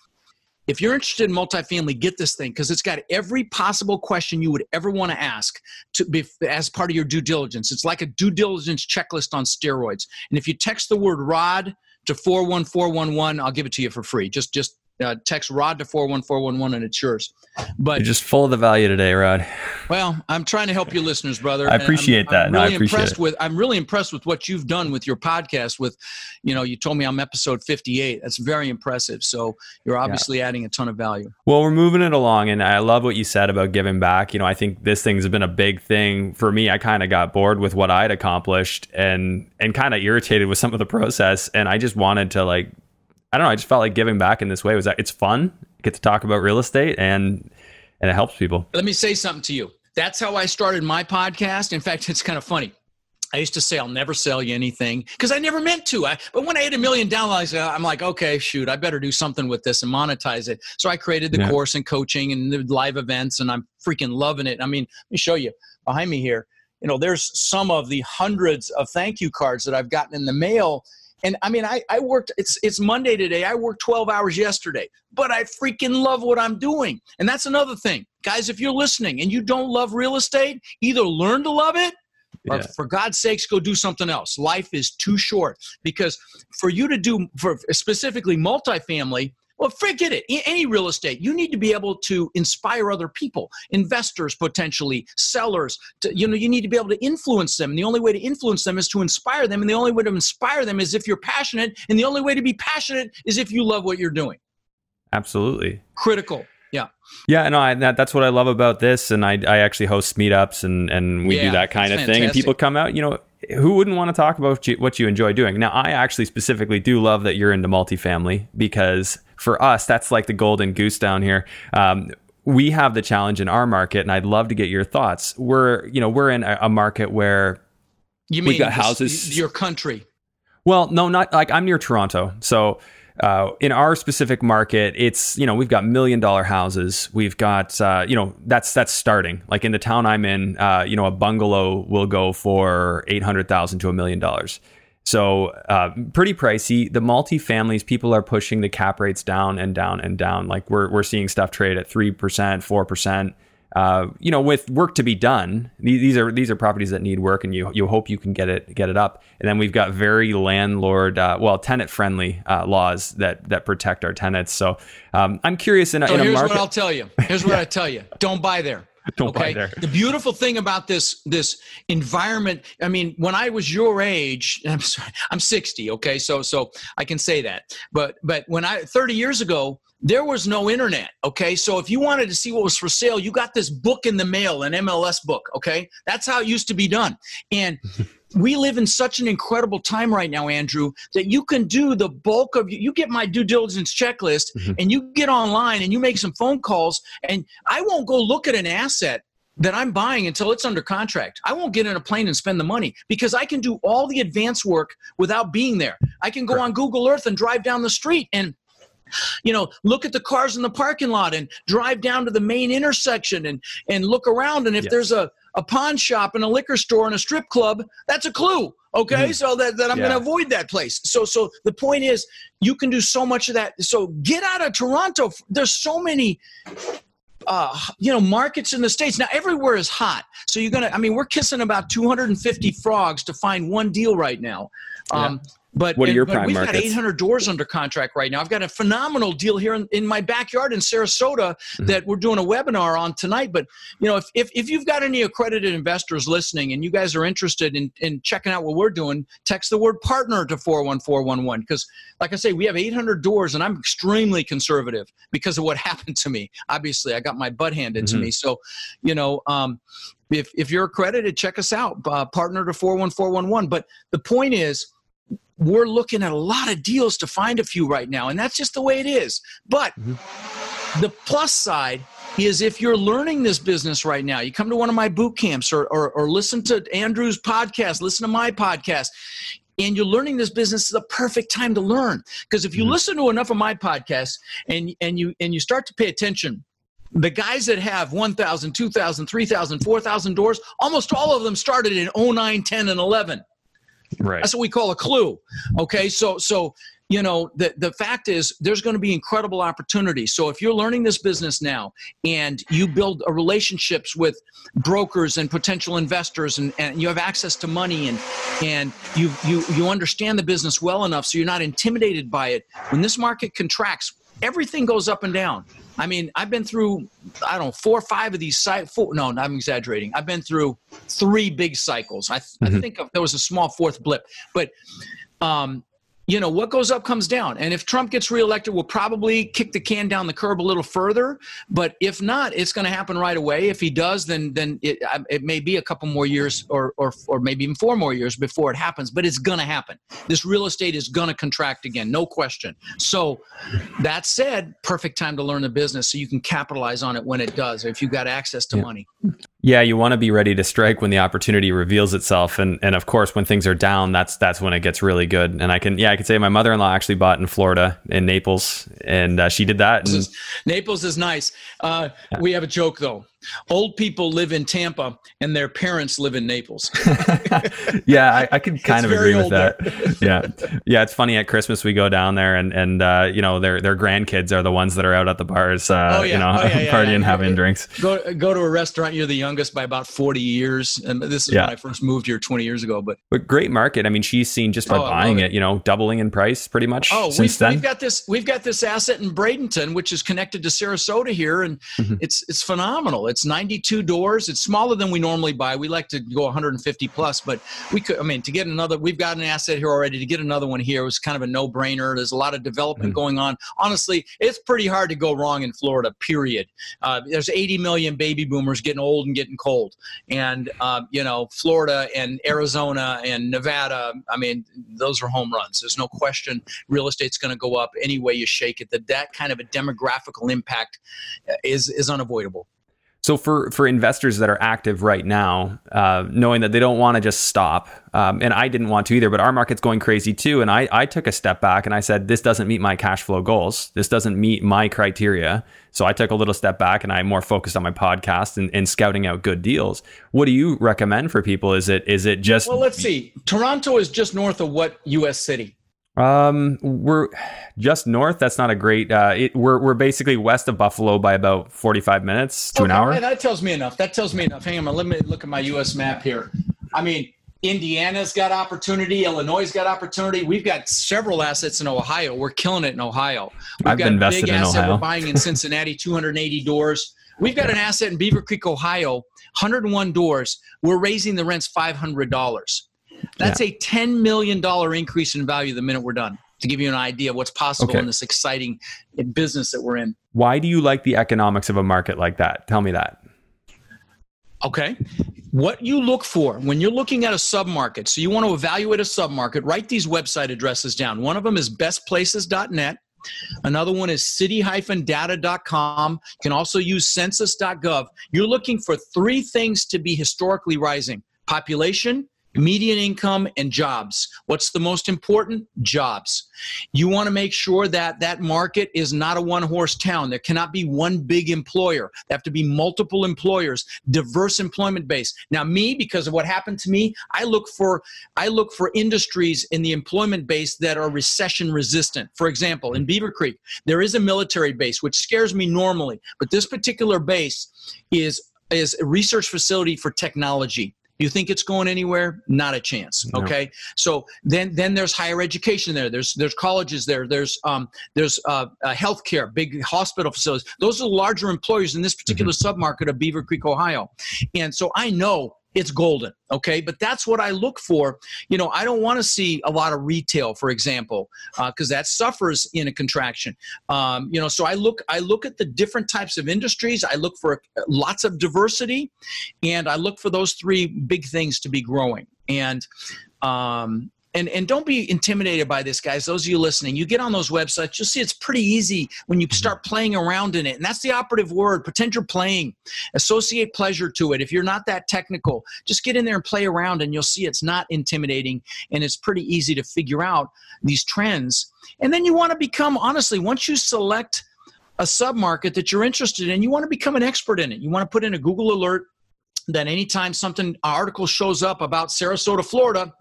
If you're interested in multifamily, get this thing because it's got every possible question you would ever want to ask to be as part of your due diligence. It's like a due diligence checklist on steroids. And if you text the word ROD to 41411, I'll give it to you for free. Just just uh, text Rod to 41411 and it's yours. But You're just full of the value today, Rod. Well, I'm trying to help you listeners, brother. I appreciate I'm, that. I'm no, really I appreciate impressed it. with I'm really impressed with what you've done with your podcast with you know, you told me I'm episode 58. That's very impressive. So, you're obviously yeah. adding a ton of value. Well, we're moving it along and I love what you said about giving back. You know, I think this thing's been a big thing for me. I kind of got bored with what I'd accomplished and and kind of irritated with some of the process and I just wanted to like I don't know. I just felt like giving back in this way was that it's fun. You get to talk about real estate and and it helps people. Let me say something to you. That's how I started my podcast. In fact, it's kind of funny. I used to say I'll never sell you anything because I never meant to. I, but when I hit a million downloads, uh, I'm like, okay, shoot, I better do something with this and monetize it. So I created the yeah. course and coaching and the live events, and I'm freaking loving it. I mean, let me show you behind me here. You know, there's some of the hundreds of thank you cards that I've gotten in the mail and I mean, I, I worked, it's, it's Monday today. I worked 12 hours yesterday, but I freaking love what I'm doing. And that's another thing. Guys, if you're listening and you don't love real estate, either learn to love it or for God's sakes, go do something else. Life is too short because for you to do, for specifically multifamily, well, forget it. Any real estate, you need to be able to inspire other people, investors potentially, sellers. To, you know, you need to be able to influence them. And the only way to influence them is to inspire them. And the only way to inspire them is if you're passionate. And the only way to be passionate is if you love what you're doing. Absolutely. Critical. Yeah. Yeah, no, I, that, that's what I love about this, and I, I actually host meetups, and and we yeah, do that kind of fantastic. thing, and people come out. You know, who wouldn't want to talk about what you, what you enjoy doing? Now, I actually specifically do love that you're into multifamily because for us, that's like the golden goose down here. Um, we have the challenge in our market, and I'd love to get your thoughts. We're, you know, we're in a, a market where you mean got houses, your country. Well, no, not like I'm near Toronto, so. Uh, in our specific market, it's you know we've got million dollar houses. We've got uh, you know that's that's starting. Like in the town I'm in, uh, you know a bungalow will go for eight hundred thousand to a million dollars. So uh, pretty pricey. The multi-families, people are pushing the cap rates down and down and down. Like we're we're seeing stuff trade at three percent, four percent. Uh, you know, with work to be done, these are these are properties that need work, and you you hope you can get it get it up. And then we've got very landlord, uh, well, tenant friendly uh, laws that that protect our tenants. So um, I'm curious in a, so in a here's market. what I'll tell you. Here's what yeah. I tell you. Don't buy there. Don't okay? buy there. The beautiful thing about this this environment, I mean, when I was your age, I'm sorry, I'm 60, okay? So so I can say that. But but when I 30 years ago, there was no internet, okay? So if you wanted to see what was for sale, you got this book in the mail, an MLS book, okay? That's how it used to be done. And we live in such an incredible time right now, Andrew, that you can do the bulk of you get my due diligence checklist mm-hmm. and you get online and you make some phone calls and I won't go look at an asset that I'm buying until it's under contract. I won't get in a plane and spend the money because I can do all the advance work without being there. I can go on Google Earth and drive down the street and you know look at the cars in the parking lot and drive down to the main intersection and and look around and if yes. there's a a pawn shop and a liquor store and a strip club, that's a clue. Okay, mm so that, that I'm yeah. going to avoid that place. So so the point is, you can do so much of that. So get out of Toronto. There's so many uh, you know, markets in the states now. Everywhere is hot, so you're gonna. I mean, we're kissing about 250 frogs to find one deal right now. Um, yeah. But what are your prime we've markets? got 800 doors under contract right now. I've got a phenomenal deal here in, in my backyard in Sarasota mm-hmm. that we're doing a webinar on tonight. But you know, if, if, if you've got any accredited investors listening and you guys are interested in, in checking out what we're doing, text the word partner to 41411. Because like I say, we have 800 doors and I'm extremely conservative because of what happened to me. Obviously, I got my butt handed mm-hmm. to me. So, you know, um, if, if you're accredited, check us out, uh, partner to 41411. But the point is, we're looking at a lot of deals to find a few right now, and that's just the way it is. But mm-hmm. the plus side is if you're learning this business right now, you come to one of my boot camps or, or, or listen to Andrew's podcast, listen to my podcast. and you're learning this business is a perfect time to learn because if you mm-hmm. listen to enough of my podcasts and and you and you start to pay attention the guys that have 1,000, 2,000, 3,000, 4,000 doors, almost all of them started in 09, 10, and 11. Right. That's what we call a clue. Okay. So, so, you know, the, the fact is there's going to be incredible opportunity. So if you're learning this business now and you build relationships with brokers and potential investors and, and you have access to money and, and you, you, you understand the business well enough so you're not intimidated by it, when this market contracts, everything goes up and down. I mean, I've been through, I don't know, four or five of these cycles. No, I'm exaggerating. I've been through three big cycles. I, th- mm-hmm. I think there was a small fourth blip, but um, you know what goes up comes down. And if trump gets reelected we'll probably kick the can down the curb a little further. But if not it's going to happen right away. If he does then then it, um, it may be a couple more years or, or or maybe even four more years before it happens. But it's going to happen. This real estate is going to contract again no question. So that said perfect time to learn the business so you can capitalize on it when it does if you've got access to yeah. money yeah, you want to be ready to strike when the opportunity reveals itself, and and of course when things are down, that's that's when it gets really good. And I can yeah, I can say my mother in law actually bought in Florida in Naples, and uh, she did that. And, Naples is nice. Uh, yeah. We have a joke though. Old people live in Tampa and their parents live in Naples. yeah, I, I could kind it's of agree with that. yeah, yeah, it's funny at Christmas we go down there and and uh, you know their their grandkids are the ones that are out at the bars, uh, oh, yeah. you know, oh, yeah, partying, having drinks. Go go to a restaurant. You're the youngest by about forty years, and this is when I first moved here twenty years ago. But but great market. I mean, she's seen just by oh, buying it, you know, doubling in price pretty much. Oh, we've, then. we've got this we've got this asset in Bradenton, which is connected to Sarasota here, and mm-hmm. it's it's phenomenal. It's 92 doors. It's smaller than we normally buy. We like to go 150 plus, but we could, I mean, to get another, we've got an asset here already. To get another one here was kind of a no brainer. There's a lot of development mm-hmm. going on. Honestly, it's pretty hard to go wrong in Florida, period. Uh, there's 80 million baby boomers getting old and getting cold. And, uh, you know, Florida and Arizona and Nevada, I mean, those are home runs. There's no question real estate's going to go up any way you shake it. That that kind of a demographical impact is, is unavoidable. So for for investors that are active right now, uh, knowing that they don't want to just stop, um, and I didn't want to either, but our market's going crazy too, and I I took a step back and I said this doesn't meet my cash flow goals, this doesn't meet my criteria, so I took a little step back and I'm more focused on my podcast and, and scouting out good deals. What do you recommend for people? Is it is it just well? Let's see. Toronto is just north of what U.S. city? Um, we're just north. That's not a great. Uh, it, we're we're basically west of Buffalo by about forty five minutes to okay, an hour. Yeah, that tells me enough. That tells me enough. Hang on, let me look at my U.S. map here. I mean, Indiana's got opportunity. Illinois's got opportunity. We've got several assets in Ohio. We're killing it in Ohio. We've I've got invested big in asset Ohio. We're buying in Cincinnati, 280 doors. We've got an asset in Beavercreek, Ohio, 101 doors. We're raising the rents $500. That's yeah. a $10 million increase in value the minute we're done to give you an idea of what's possible okay. in this exciting business that we're in. Why do you like the economics of a market like that? Tell me that. Okay. What you look for when you're looking at a submarket, so you want to evaluate a submarket, write these website addresses down. One of them is bestplaces.net. Another one is city-data.com. You can also use census.gov. You're looking for three things to be historically rising population, median income and jobs. What's the most important? Jobs. You want to make sure that that market is not a one horse town. There cannot be one big employer. There have to be multiple employers diverse employment base. Now me because of what happened to me i look for i look for industries in the employment base that are recession resistant. For example in beavercreek there is a military base which scares me normally but this particular base is is a research facility for technology you think it's going anywhere? Not a chance. No. Okay. So then then there's higher education there. There's there's colleges there. There's um there's uh, uh healthcare, big hospital facilities. Those are the larger employers in this particular mm-hmm. submarket of Beavercreek, Ohio. And so I know it's golden okay? But that's what i look for. You know i don't want to see a lot of retail for example because uh, that suffers in a contraction. Um, you know so i look i look at the different types of industries. I look for lots of diversity and i look for those three big things to be growing. And um, and and don't be intimidated by this guys. Those of you listening you get on those websites you'll see it's pretty easy when you mm-hmm. start playing around in it. And that's the operative word pretend you're playing. Associate pleasure to it. If you're not that technical just get in there and play around and you'll see it's not intimidating and it's pretty easy to figure out these trends. And then you want to become honestly once you select a submarket that you're interested in you want to become an expert in it. You want to put in a google alert that anytime something article shows up about sarasota florida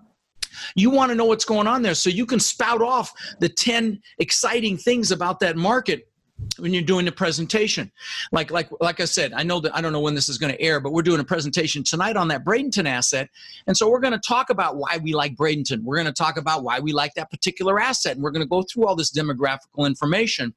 you want to know what's going on there so you can spout off the 10 exciting things about that market when you're doing the presentation. Like like like i said i know that i don't know when this is going to air but we're doing a presentation tonight on that bradenton asset. And so we're going to talk about why we like bradenton. We're going to talk about why we like that particular asset and we're going to go through all this demographical information.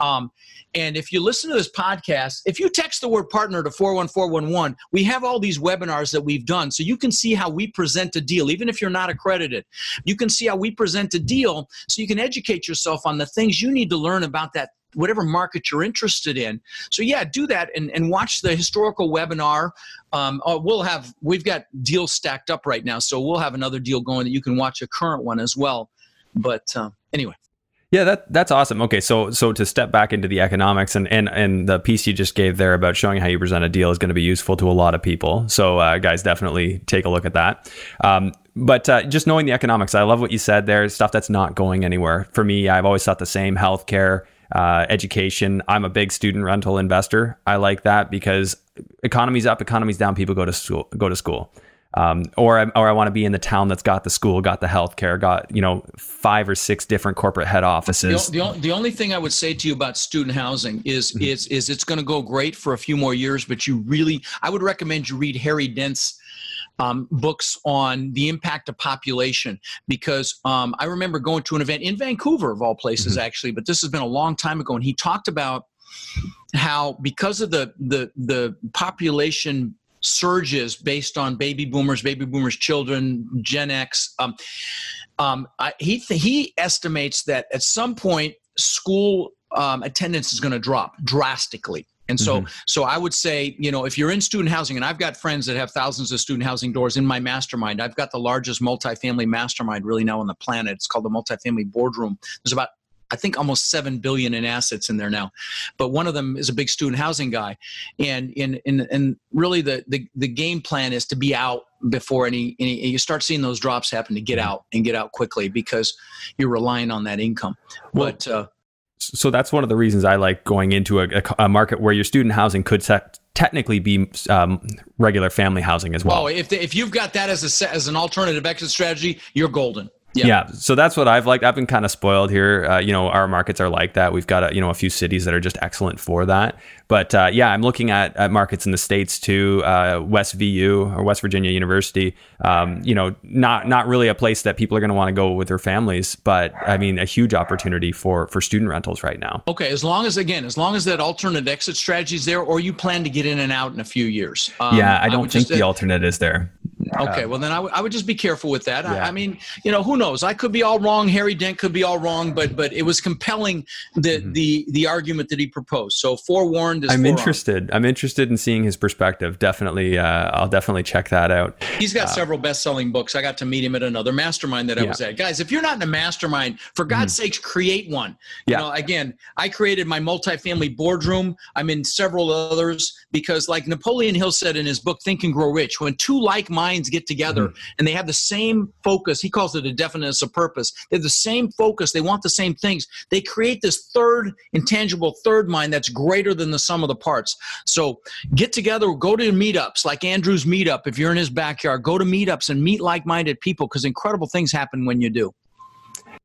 Um, and if you listen to this podcast if you text the word partner to 41411 we have all these webinars that we've done so you can see how we present a deal even if you're not accredited. You can see how we present a deal so you can educate yourself on the things you need to learn about that whatever market you're interested in. So yeah, do that and, and watch the historical webinar. Um, oh, we'll have we've got deals stacked up right now, so we'll have another deal going that you can watch a current one as well. But uh, anyway. Yeah, that that's awesome. Okay, so so to step back into the economics and and and the piece you just gave there about showing how you present a deal is going to be useful to a lot of people. So uh, guys, definitely take a look at that. Um, but uh, just knowing the economics, I love what you said there. Stuff that's not going anywhere. For me, I've always thought the same. Healthcare, uh, education. I'm a big student rental investor. I like that because economy's up, economy's down. People go to school. Go to school. Um, or I, or I want to be in the town that's got the school, got the healthcare, got you know five or six different corporate head offices. The, the, the only thing I would say to you about student housing is mm-hmm. is is it's going to go great for a few more years, but you really I would recommend you read Harry Dent's um, books on the impact of population because um, I remember going to an event in Vancouver, of all places, mm-hmm. actually, but this has been a long time ago, and he talked about how because of the the the population surges based on baby boomers, baby boomers' children, Gen X. Um, um, I, he th- he estimates that at some point school um, attendance is going to drop drastically and so, mm-hmm. so I would say, you know, if you're in student housing, and I've got friends that have thousands of student housing doors in my mastermind. I've got the largest multifamily mastermind really now on the planet. It's called the Multifamily Boardroom. There's about I think almost seven billion in assets in there now, but one of them is a big student housing guy, and in and and really the, the the game plan is to be out before any any you start seeing those drops happen to get mm-hmm. out and get out quickly because you're relying on that income. Well, but uh, so that's one of the reasons I like going into a, a market where your student housing could technically be um, regular family housing as well. Oh, if the, if you've got that as a as an alternative exit strategy, you're golden. Yeah. yeah. So that's what I've liked. I've been kind of spoiled here. Uh, you know, our markets are like that. We've got a, you know a few cities that are just excellent for that. But uh, yeah, I'm looking at, at markets in the states too. Uh, West VU or West Virginia University. Um, you know, not not really a place that people are going to want to go with their families, but I mean, a huge opportunity for for student rentals right now. Okay, as long as again, as long as that alternate exit strategy is there, or you plan to get in and out in a few years. Um, yeah, I don't I think just, the alternate is there. Okay, well then I, I would just be careful with that. Yeah. I, I, mean, you know, who knows? I could be all wrong. Harry Dent could be all wrong, but but it was compelling the mm-hmm. the the argument that he proposed. So forewarned is. I'm interested. I'm interested in seeing his perspective. Definitely, uh, I'll definitely check that out. He's got uh, several best-selling books. I got to meet him at another mastermind that I yeah. was at. Guys, if you're not in a mastermind, for God's mm-hmm. sakes, create one. Yeah. You know, again, I created my multifamily boardroom. I'm in several others because, like Napoleon Hill said in his book Think and Grow Rich, when two like minds get together mm-hmm. and they have the same focus, he calls it a definiteness of purpose. They have the same focus. They want the same things. They create this third intangible third mind that's greater than the sum of the parts. So get together, go to meetups like Andrew's meetup. If you're in his backyard, go to meetups and meet like minded people because incredible things happen when you do.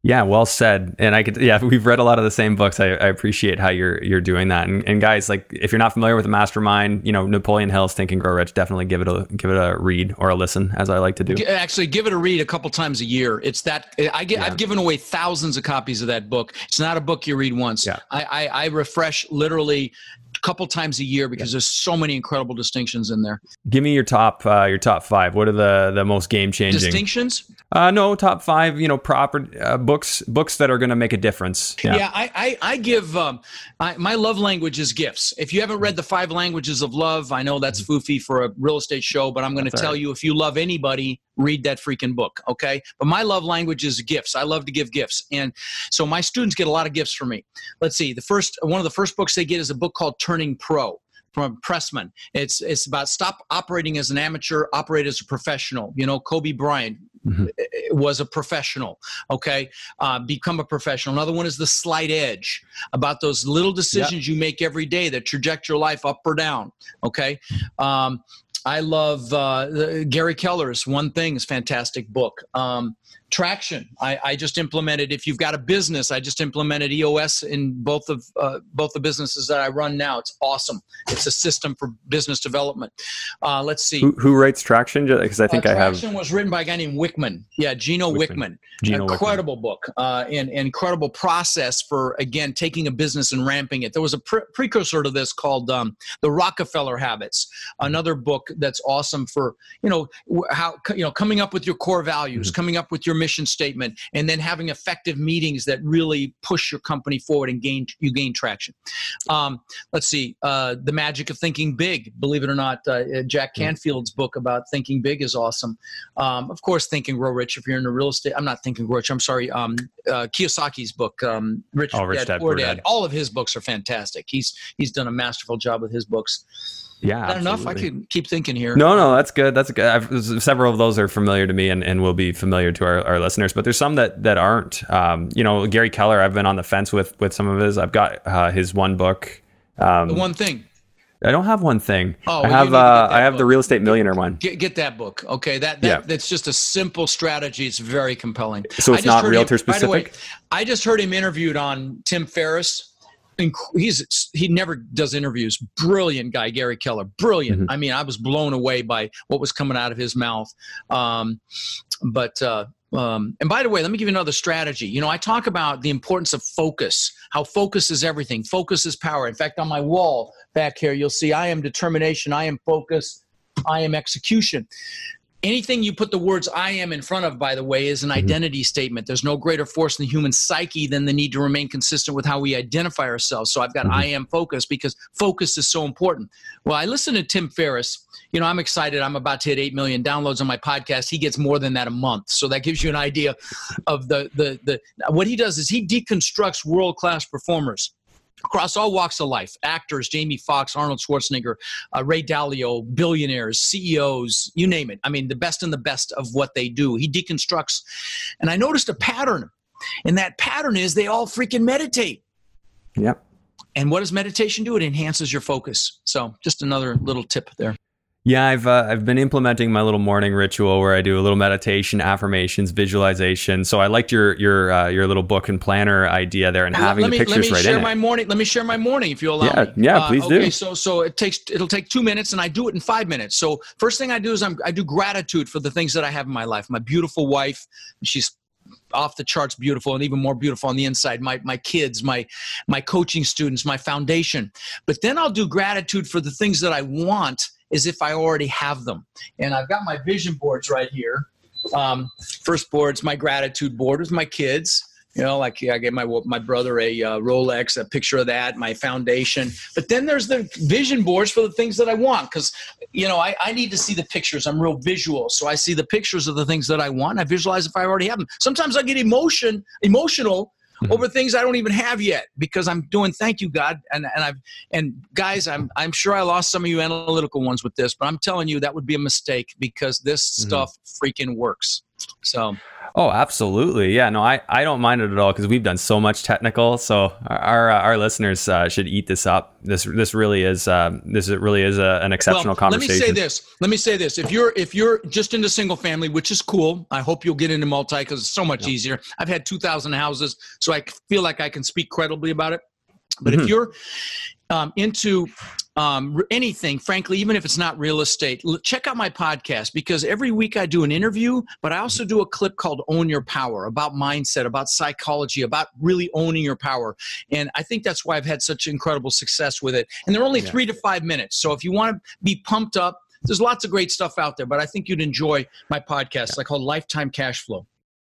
Yeah, well said. And I could, yeah, we've read a lot of the same books. I, I appreciate how you're you're doing that. And, and, guys, like if you're not familiar with the Mastermind, you know Napoleon Hill's Think and Grow Rich, definitely give it a give it a read or a listen, as I like to do. Actually, give it a read a couple times a year. It's that I get. Yeah. I've given away thousands of copies of that book. It's not a book you read once. Yeah. I, I, I refresh literally couple times a year because there's so many incredible distinctions in there. Give me your top uh, your top five. What are the the most game changing distinctions? Uh, no, top five. You know, proper uh, books books that are going to make a difference. Yeah, yeah I, I, I give um, I, my love language is gifts. If you haven't read the five languages of love, I know that's mm-hmm. foofy for a real estate show, but I'm going to tell right. you if you love anybody, read that freaking book. Okay, but my love language is gifts. I love to give gifts, and so my students get a lot of gifts from me. Let's see. The first one of the first books they get is a book called Turning Pro from Pressman. It's it's about stop operating as an amateur, operate as a professional. You know, Kobe Bryant mm-hmm. was a professional. Okay, uh, become a professional. Another one is the slight edge about those little decisions yep. you make every day that traject your life up or down. Okay. Um, I love uh, Gary Keller's One Thing is fantastic book. Um, traction I, I, just implemented if you've got a business i just implemented eos in both of uh, both the businesses that i run now. It's awesome. It's a system for business development. Uh, let's see. Who, who writes traction? Because i think uh, i have traction was written by a guy named wickman. Yeah gino wickman, wickman. Gino incredible wickman. book uh, and, and, incredible process for again taking a business and ramping it. There was a pre- precursor to this called um, the rockefeller habits another book that's awesome for you know how you know coming up with your core values mm-hmm. coming up with your mission statement, and then having effective meetings that really push your company forward and gain you gain traction. Um, let's see, uh, the magic of thinking big. Believe it or not, uh, uh Jack hmm. Canfield's book about thinking big is awesome. Um, of course, Think and Grow Rich. If you're in the real estate, I'm not thinking rich. I'm sorry. Um, uh, Kiyosaki's book, um, Rich, oh, Rich Dad, Dad, Poor Dad. Dad. All of his books are fantastic. He's he's done a masterful job with his books. Yeah, that enough? I could keep thinking here. No, no, that's good. That's good. I've, several of those are familiar to me and, and will be familiar to our, our listeners, but there's some that that aren't. Um, you know, Gary Keller. I've been on the fence with with some of his. I've got uh, his one book. Um, the one thing. I don't have one thing. Oh, I have uh, I have book. the real estate millionaire one. Get, get that book. Okay, that, that yeah. that's just a simple strategy. It's very compelling. So it's not realtor him, specific. Way, I just heard him interviewed on Tim Ferriss he's he never does interviews. Brilliant guy, Gary Keller. Brilliant. Mm-hmm. I mean, I was blown away by what was coming out of his mouth. Um, but uh, um, and by the way, let me give you another strategy. You know, I talk about the importance of focus. How focus is everything. Focus is power. In fact, on my wall back here, you'll see I am determination. I am focus. I am execution anything you put the words I am in front of, by the way, is an mm-hmm. identity statement. There's no greater force in the human psyche than the need to remain consistent with how we identify ourselves. So I've got mm-hmm. I am focus because focus is so important. Well, I listen to Tim Ferriss. You know, I'm excited. I'm about to hit 8 million downloads on my podcast. He gets more than that a month. So that gives you an idea of the, the, the, what he does is he deconstructs world class performers across all walks of life actors jamie foxx arnold schwarzenegger uh, ray dalio billionaires ceos you name it. I mean the best and the best of what they do. He deconstructs. And i noticed a pattern. And that pattern is they all freaking meditate. Yep. And what does meditation do? It enhances your focus. So just another little tip there yeah, I've uh, I've been implementing my little morning ritual where I do a little meditation, affirmations, visualization. So I liked your your uh, your little book and planner idea there, and having the me, pictures right in it. Let me share my morning. Let me share my morning, if you allow yeah, me. Yeah, please uh, okay, do. So so it takes it'll take two minutes, and I do it in five minutes. So first thing I do is I'm, I do gratitude for the things that I have in my life. My beautiful wife, she's off the charts beautiful and even more beautiful on the inside my my kids my my coaching students my foundation but then i'll do gratitude for the things that i want as if I already have them. And I've got my vision boards right here. Um, first board's my gratitude board with my kids. You know, like I gave my my brother a uh, Rolex, a picture of that, my foundation. But then there's the vision boards for the things that I want, because you know I, I need to see the pictures. I'm real visual, so I see the pictures of the things that I want. I visualize if I already have them. Sometimes I get emotion emotional mm-hmm. over things I don't even have yet because I'm doing thank you God and and I've and guys I'm I'm sure I lost some of you analytical ones with this but I'm telling you that would be a mistake because this mm-hmm. stuff freaking works. So Oh, absolutely. Yeah, no, I, I don't mind it at all because we've done so much technical. So our our, our listeners uh, should eat this up. This this really is um, this really is a, an exceptional well, conversation. Let me say this. Let me say this. If you're if you're just into single family, which is cool, I hope you'll get into multi because it's so much yeah. easier. I've had two thousand houses, so I feel like I can speak credibly about it. But mm-hmm. if you're um, into um, anything, frankly, even if it's not real estate, check out my podcast because every week I do an interview, but I also do a clip called Own Your Power about mindset, about psychology, about really owning your power. And I think that's why I've had such incredible success with it. And they're only yeah. three to five minutes. So if you want to be pumped up, there's lots of great stuff out there, but I think you'd enjoy my podcast, yeah. like called Lifetime Cash Flow.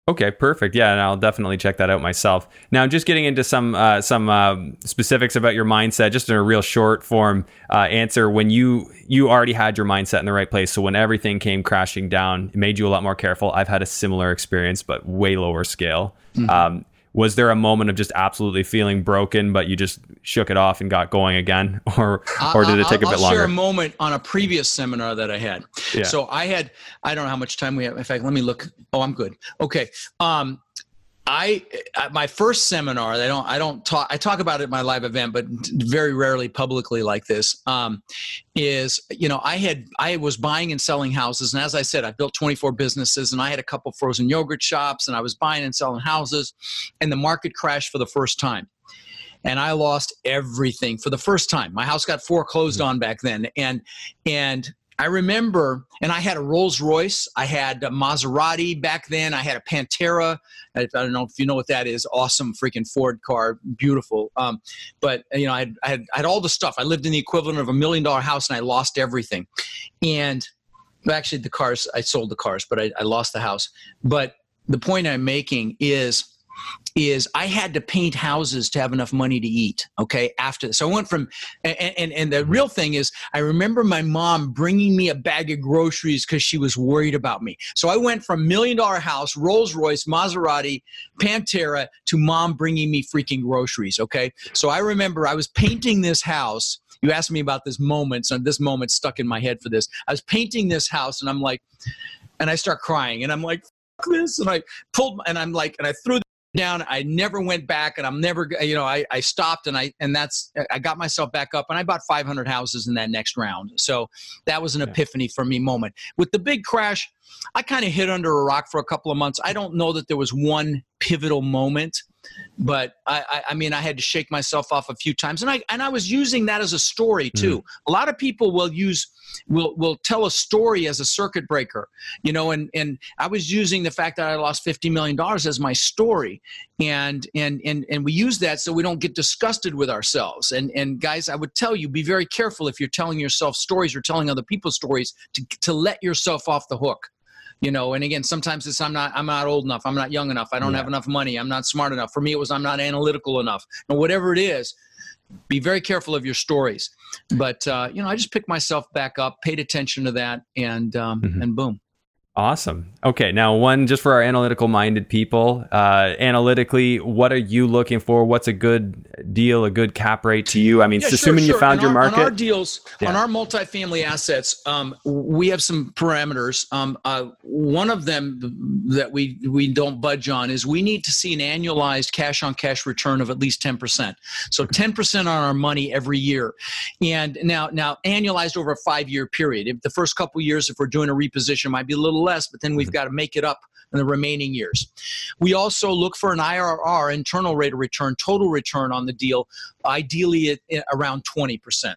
Okay, perfect. Yeah, and I'll definitely check that out myself. Now, just getting into some uh, some uh, specifics about your mindset, just in a real short form uh, answer. When you you already had your mindset in the right place, so when everything came crashing down, it made you a lot more careful. I've had a similar experience, but way lower scale. Mm-hmm. Um, was there a moment of just absolutely feeling broken, but you just shook it off and got going again, or or did it take I'll, a bit I'll longer? Share a moment on a previous seminar that I had. Yeah. So I had I don't know how much time we have. In fact, let me look. Oh, I'm good. Okay. Um, I my first seminar. I don't I don't talk. I talk about it at my live event, but very rarely publicly like this. Um, is you know I had I was buying and selling houses, and as I said, I built 24 businesses, and I had a couple frozen yogurt shops, and I was buying and selling houses, and the market crashed for the first time and I lost everything for the first time. My house got foreclosed mm-hmm. on back then, and and I remember, and I had a Rolls Royce, I had a Maserati back then, I had a Pantera. I, don't know if you know what that is. Awesome freaking Ford car, beautiful. Um, but you know, I had, I had, I had all the stuff. I lived in the equivalent of a million dollar house, and I lost everything. And actually, the cars, I sold the cars, but I, I lost the house. But the point I'm making is is I had to paint houses to have enough money to eat. Okay, after so I went from and and, and the real thing is I remember my mom bringing me a bag of groceries because she was worried about me. So I went from million dollar house, Rolls Royce, Maserati, Pantera to mom bringing me freaking groceries. Okay, so I remember I was painting this house. You asked me about this moment, so this moment stuck in my head for this. I was painting this house, and I'm like, and I start crying, and I'm like, this and I pulled and I'm like and I threw down. I never went back, and I'm never, you know, I, I stopped, and I and that's I got myself back up, and I bought 500 houses in that next round. So that was an yeah. epiphany for me moment. With the big crash, I kind of hid under a rock for a couple of months. I don't know that there was one pivotal moment but I, I, I, mean, I had to shake myself off a few times, and I and I was using that as a story too. Mm. A lot of people will use will will tell a story as a circuit breaker, you know, and and I was using the fact that I lost fifty million dollars as my story, and and and and we use that so we don't get disgusted with ourselves. And and guys, I would tell you, be very careful if you're telling yourself stories or telling other people stories to to let yourself off the hook you know and again sometimes it's i'm not i'm not old enough i'm not young enough i don't yeah. have enough money i'm not smart enough for me it was i'm not analytical enough and whatever it is be very careful of your stories but uh, you know i just picked myself back up paid attention to that and um, mm-hmm. and boom Awesome. Okay, now one just for our analytical minded people. Uh, analytically, what are you looking for? What's a good deal, a good cap rate to you? I mean, yeah, assuming sure, you found your our, market. On our deals, yeah. on our multifamily assets, um, we have some parameters. Um, uh, one of them that we we don't budge on is we need to see an annualized cash on cash return of at least ten percent. So ten percent on our money every year, and now now annualized over a five year period. If the first couple years, if we're doing a reposition, might be a little less, but then we've mm-hmm. got to make it up in the remaining years. We also look for an IRR, internal rate of return, total return on the deal, ideally at, around 20%.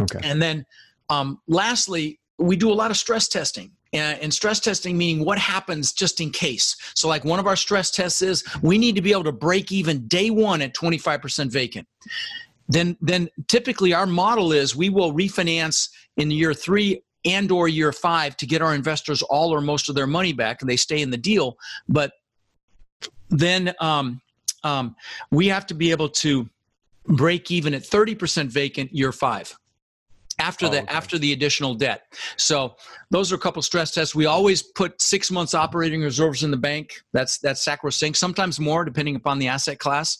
Okay. And then um, lastly, we do a lot of stress testing. And stress testing meaning what happens just in case. So, like one of our stress tests is we need to be able to break even day one at 25% vacant. Then, then typically our model is we will refinance in year three and or year five to get our investors all or most of their money back and they stay in the deal. But then um, um, we have to be able to break even at 30% vacant year five after oh, the okay. after the additional debt. So those are a couple stress tests. We always put six months operating reserves in the bank. That's that's sacrosanct sometimes more depending upon the asset class.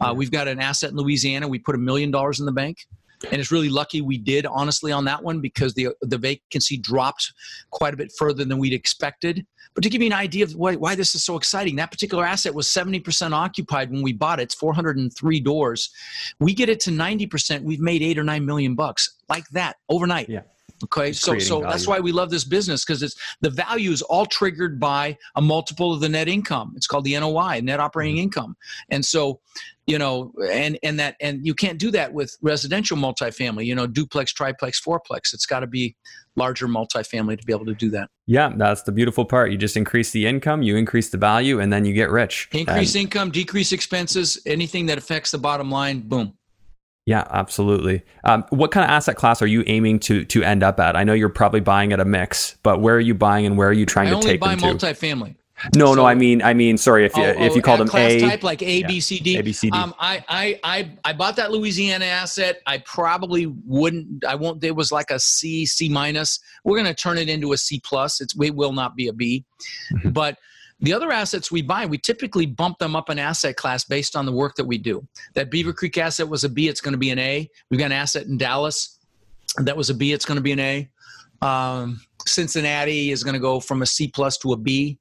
Uh, we've got an asset in louisiana. We put a million dollars in the bank and it's really lucky we did honestly on that one because the the vacancy dropped quite a bit further than we'd expected. But to give you an idea of why, why this is so exciting, that particular asset was 70% occupied when we bought it. It's 403 doors. We get it to 90%, we've made eight or nine million bucks like that overnight. Yeah. Okay, so so value. that's why we love this business because it's the value is all triggered by a multiple of the net income. It's called the NOI, net operating mm-hmm. income, and so you know, and and that and you can't do that with residential multifamily. You know, duplex, triplex, fourplex. It's got to be larger multifamily to be able to do that. Yeah, that's the beautiful part. You just increase the income, you increase the value, and then you get rich. Increase and, income, decrease expenses, anything that affects the bottom line. Boom. Yeah, absolutely. Um, what kind of asset class are you aiming to to end up at? I know you're probably buying at a mix, but where are you buying and where are you trying I to take them to? I only buy multifamily. No, so, no, I mean, I mean, sorry, if you, oh, if you call them class A type like A, yeah, B, C, D. A, B, C, D. Um, I, I, I, I bought that Louisiana asset. I probably wouldn't. I won't. It was like a C, C minus. We're going to turn it into a C plus. It's it will not be a B, mm-hmm. but the other assets we buy, we typically bump them up an asset class based on the work that we do. That Beavercreek asset was a B, it's going to be an A. We've got an asset in Dallas that was a B, it's going to be an A. Um, Cincinnati is going to go from a C plus to a B.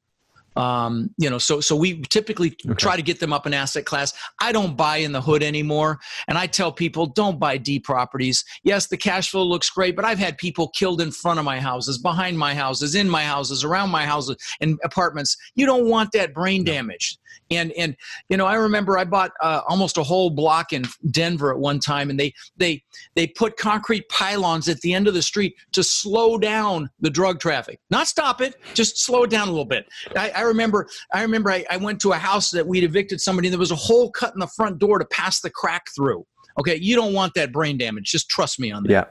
Um, you know, so so we typically okay. try to get them up an asset class. I don't buy in the hood anymore, and I tell people don't buy D properties. Yes, the cash flow looks great, but I've had people killed in front of my houses, behind my houses, in my houses, around my houses, and apartments. You don't want that brain damage. And and you know, I remember I bought uh, almost a whole block in Denver at one time, and they they they put concrete pylons at the end of the street to slow down the drug traffic, not stop it, just slow it down a little bit. I, I remember I remember I, I went to a house that we'd evicted somebody, and there was a hole cut in the front door to pass the crack through. Okay, you don't want that brain damage. Just trust me on that. Yeah.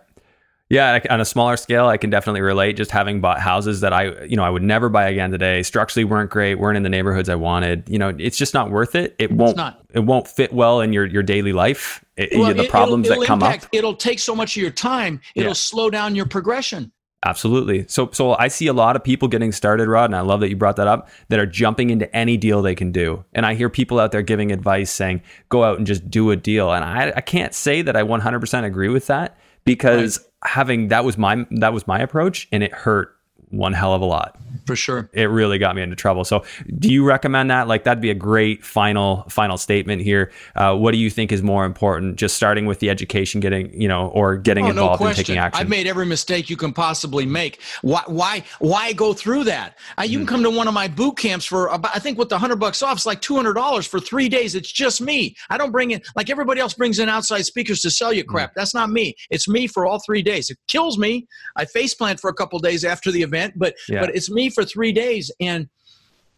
Yeah, on a smaller scale, I can definitely relate. Just having bought houses that I, you know, I would never buy again today. Structurally weren't great, weren't in the neighborhoods I wanted. You know, it's just not worth it. It won't. It won't fit well in your your daily life. It, well, the problems it'll, it'll that come impact, up. It'll take so much of your time. It'll yeah. slow down your progression. Absolutely. So, so I see a lot of people getting started, Rod, and I love that you brought that up. That are jumping into any deal they can do, and I hear people out there giving advice saying, "Go out and just do a deal." And I, I can't say that I 100% agree with that because right. having that was my that was my approach and it hurt one hell of a lot. For sure. It really got me into trouble. So, do you recommend that? Like, that'd be a great final final statement here. Uh, what do you think is more important? Just starting with the education, getting you know, or getting oh, involved no and taking action. I've made every mistake you can possibly make. Why why why go through that? Uh, you mm. can come to one of my boot camps for about I think with the hundred bucks off, it's like two hundred dollars for three days. It's just me. I don't bring in like everybody else brings in outside speakers to sell you crap. Mm. That's not me. It's me for all three days. It kills me. I face plant for a couple days after the event event, but yeah. but it's me for three days. And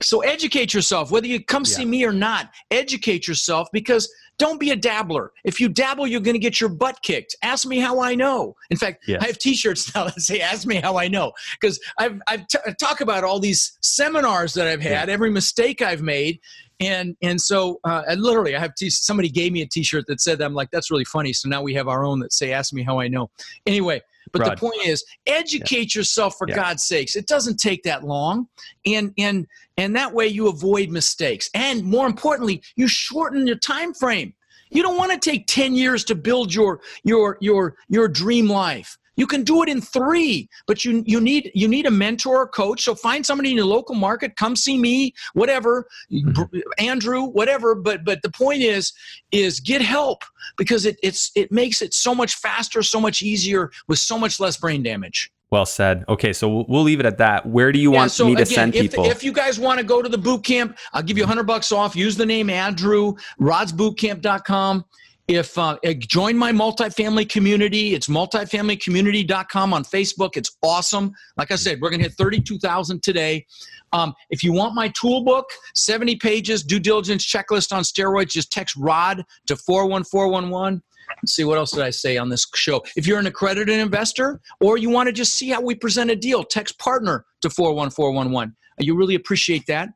so educate yourself, whether you come yeah. see me or not, educate yourself because don't be a dabbler. If you dabble, you're going to get your butt kicked. Ask me how I know. In fact, I have T-shirts now that say "Ask me how I know" because I've I've t- I talk about all these seminars that I've had, yeah. every mistake I've made, and and so uh, and literally I have t- somebody gave me a T-shirt that said that. I'm like that's really funny. So now we have our own that say "Ask me how I know." Anyway, but Rod. the point is, educate yeah. yourself for yeah. God's sakes. It doesn't take that long, and and and that way you avoid mistakes, and more importantly, you shorten your time frame. You don't want to take ten years to build your your your your dream life. You can do it in three, but you you need you need a mentor or coach. So find somebody in your local market. Come see me, whatever, mm-hmm. Andrew, whatever. But but the point is is get help because it it's it makes it so much faster, so much easier with so much less brain damage. Well said. Okay, so we'll, leave it at that. Where do you yeah, want so me to again, send if, people? If you guys want to go to the boot camp, I'll give you 100 bucks off. Use the name Andrew, rodsbootcamp.com if uh, join my multifamily community it's multifamilycommunity.com on facebook it's awesome like i said we're going to hit 32000 today um, if you want my tool book 70 pages due diligence checklist on steroids just text rod to 41411 Let's see what else did I say on this show. If you're an accredited investor or you want to just see how we present a deal, text partner to 41411. You really appreciate that.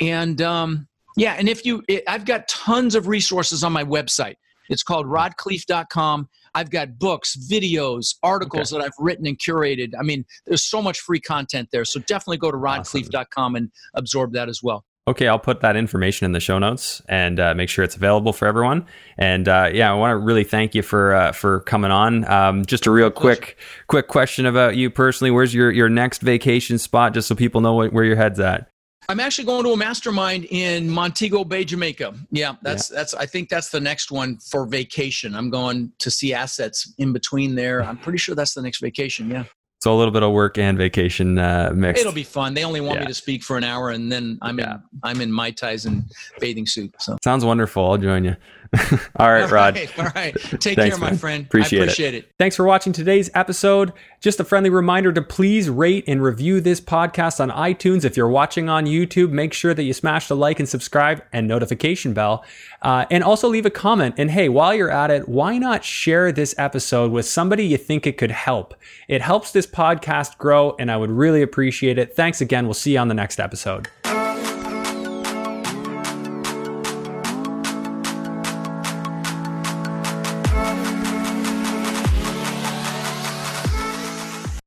And um, yeah, and if you, I've got tons of resources on my website. It's called rodkhleif.com. I've got books, videos, articles okay. that I've written and curated. I mean, there's so much free content there. So definitely go to rodkhleif.com and absorb that as well. Okay, I'll put that information in the show notes and uh, make sure it's available for everyone. And uh, yeah, I want to really thank you for uh, for coming on. Um, just a real quick quick question about you personally. Where's your your next vacation spot, just so people know what, where your head's at? I'm actually going to a mastermind in Montego Bay, Jamaica. Yeah, that's yeah. that's. I think that's the next one for vacation. I'm going to see assets in between there. I'm pretty sure that's the next vacation. Yeah. So a little bit of work and vacation uh, mixed. It'll be fun. They only want Yeah. me to speak for an hour, and then I'm Yeah. in I'm in mai tais and bathing suit. So Sounds wonderful. I'll join you. All right, Rod. All right, all right. Take Thanks, care, my friend. Appreciate I it. appreciate it. Thanks for watching today's episode. Just a friendly reminder to please rate and review this podcast on iTunes. If you're watching on YouTube, make sure that you smash the like and subscribe and notification bell. Uh, and also leave a comment. And hey, while you're at it, why not share this episode with somebody you think it could help? It helps this podcast grow, and I would really appreciate it. Thanks again. We'll see you on the next episode.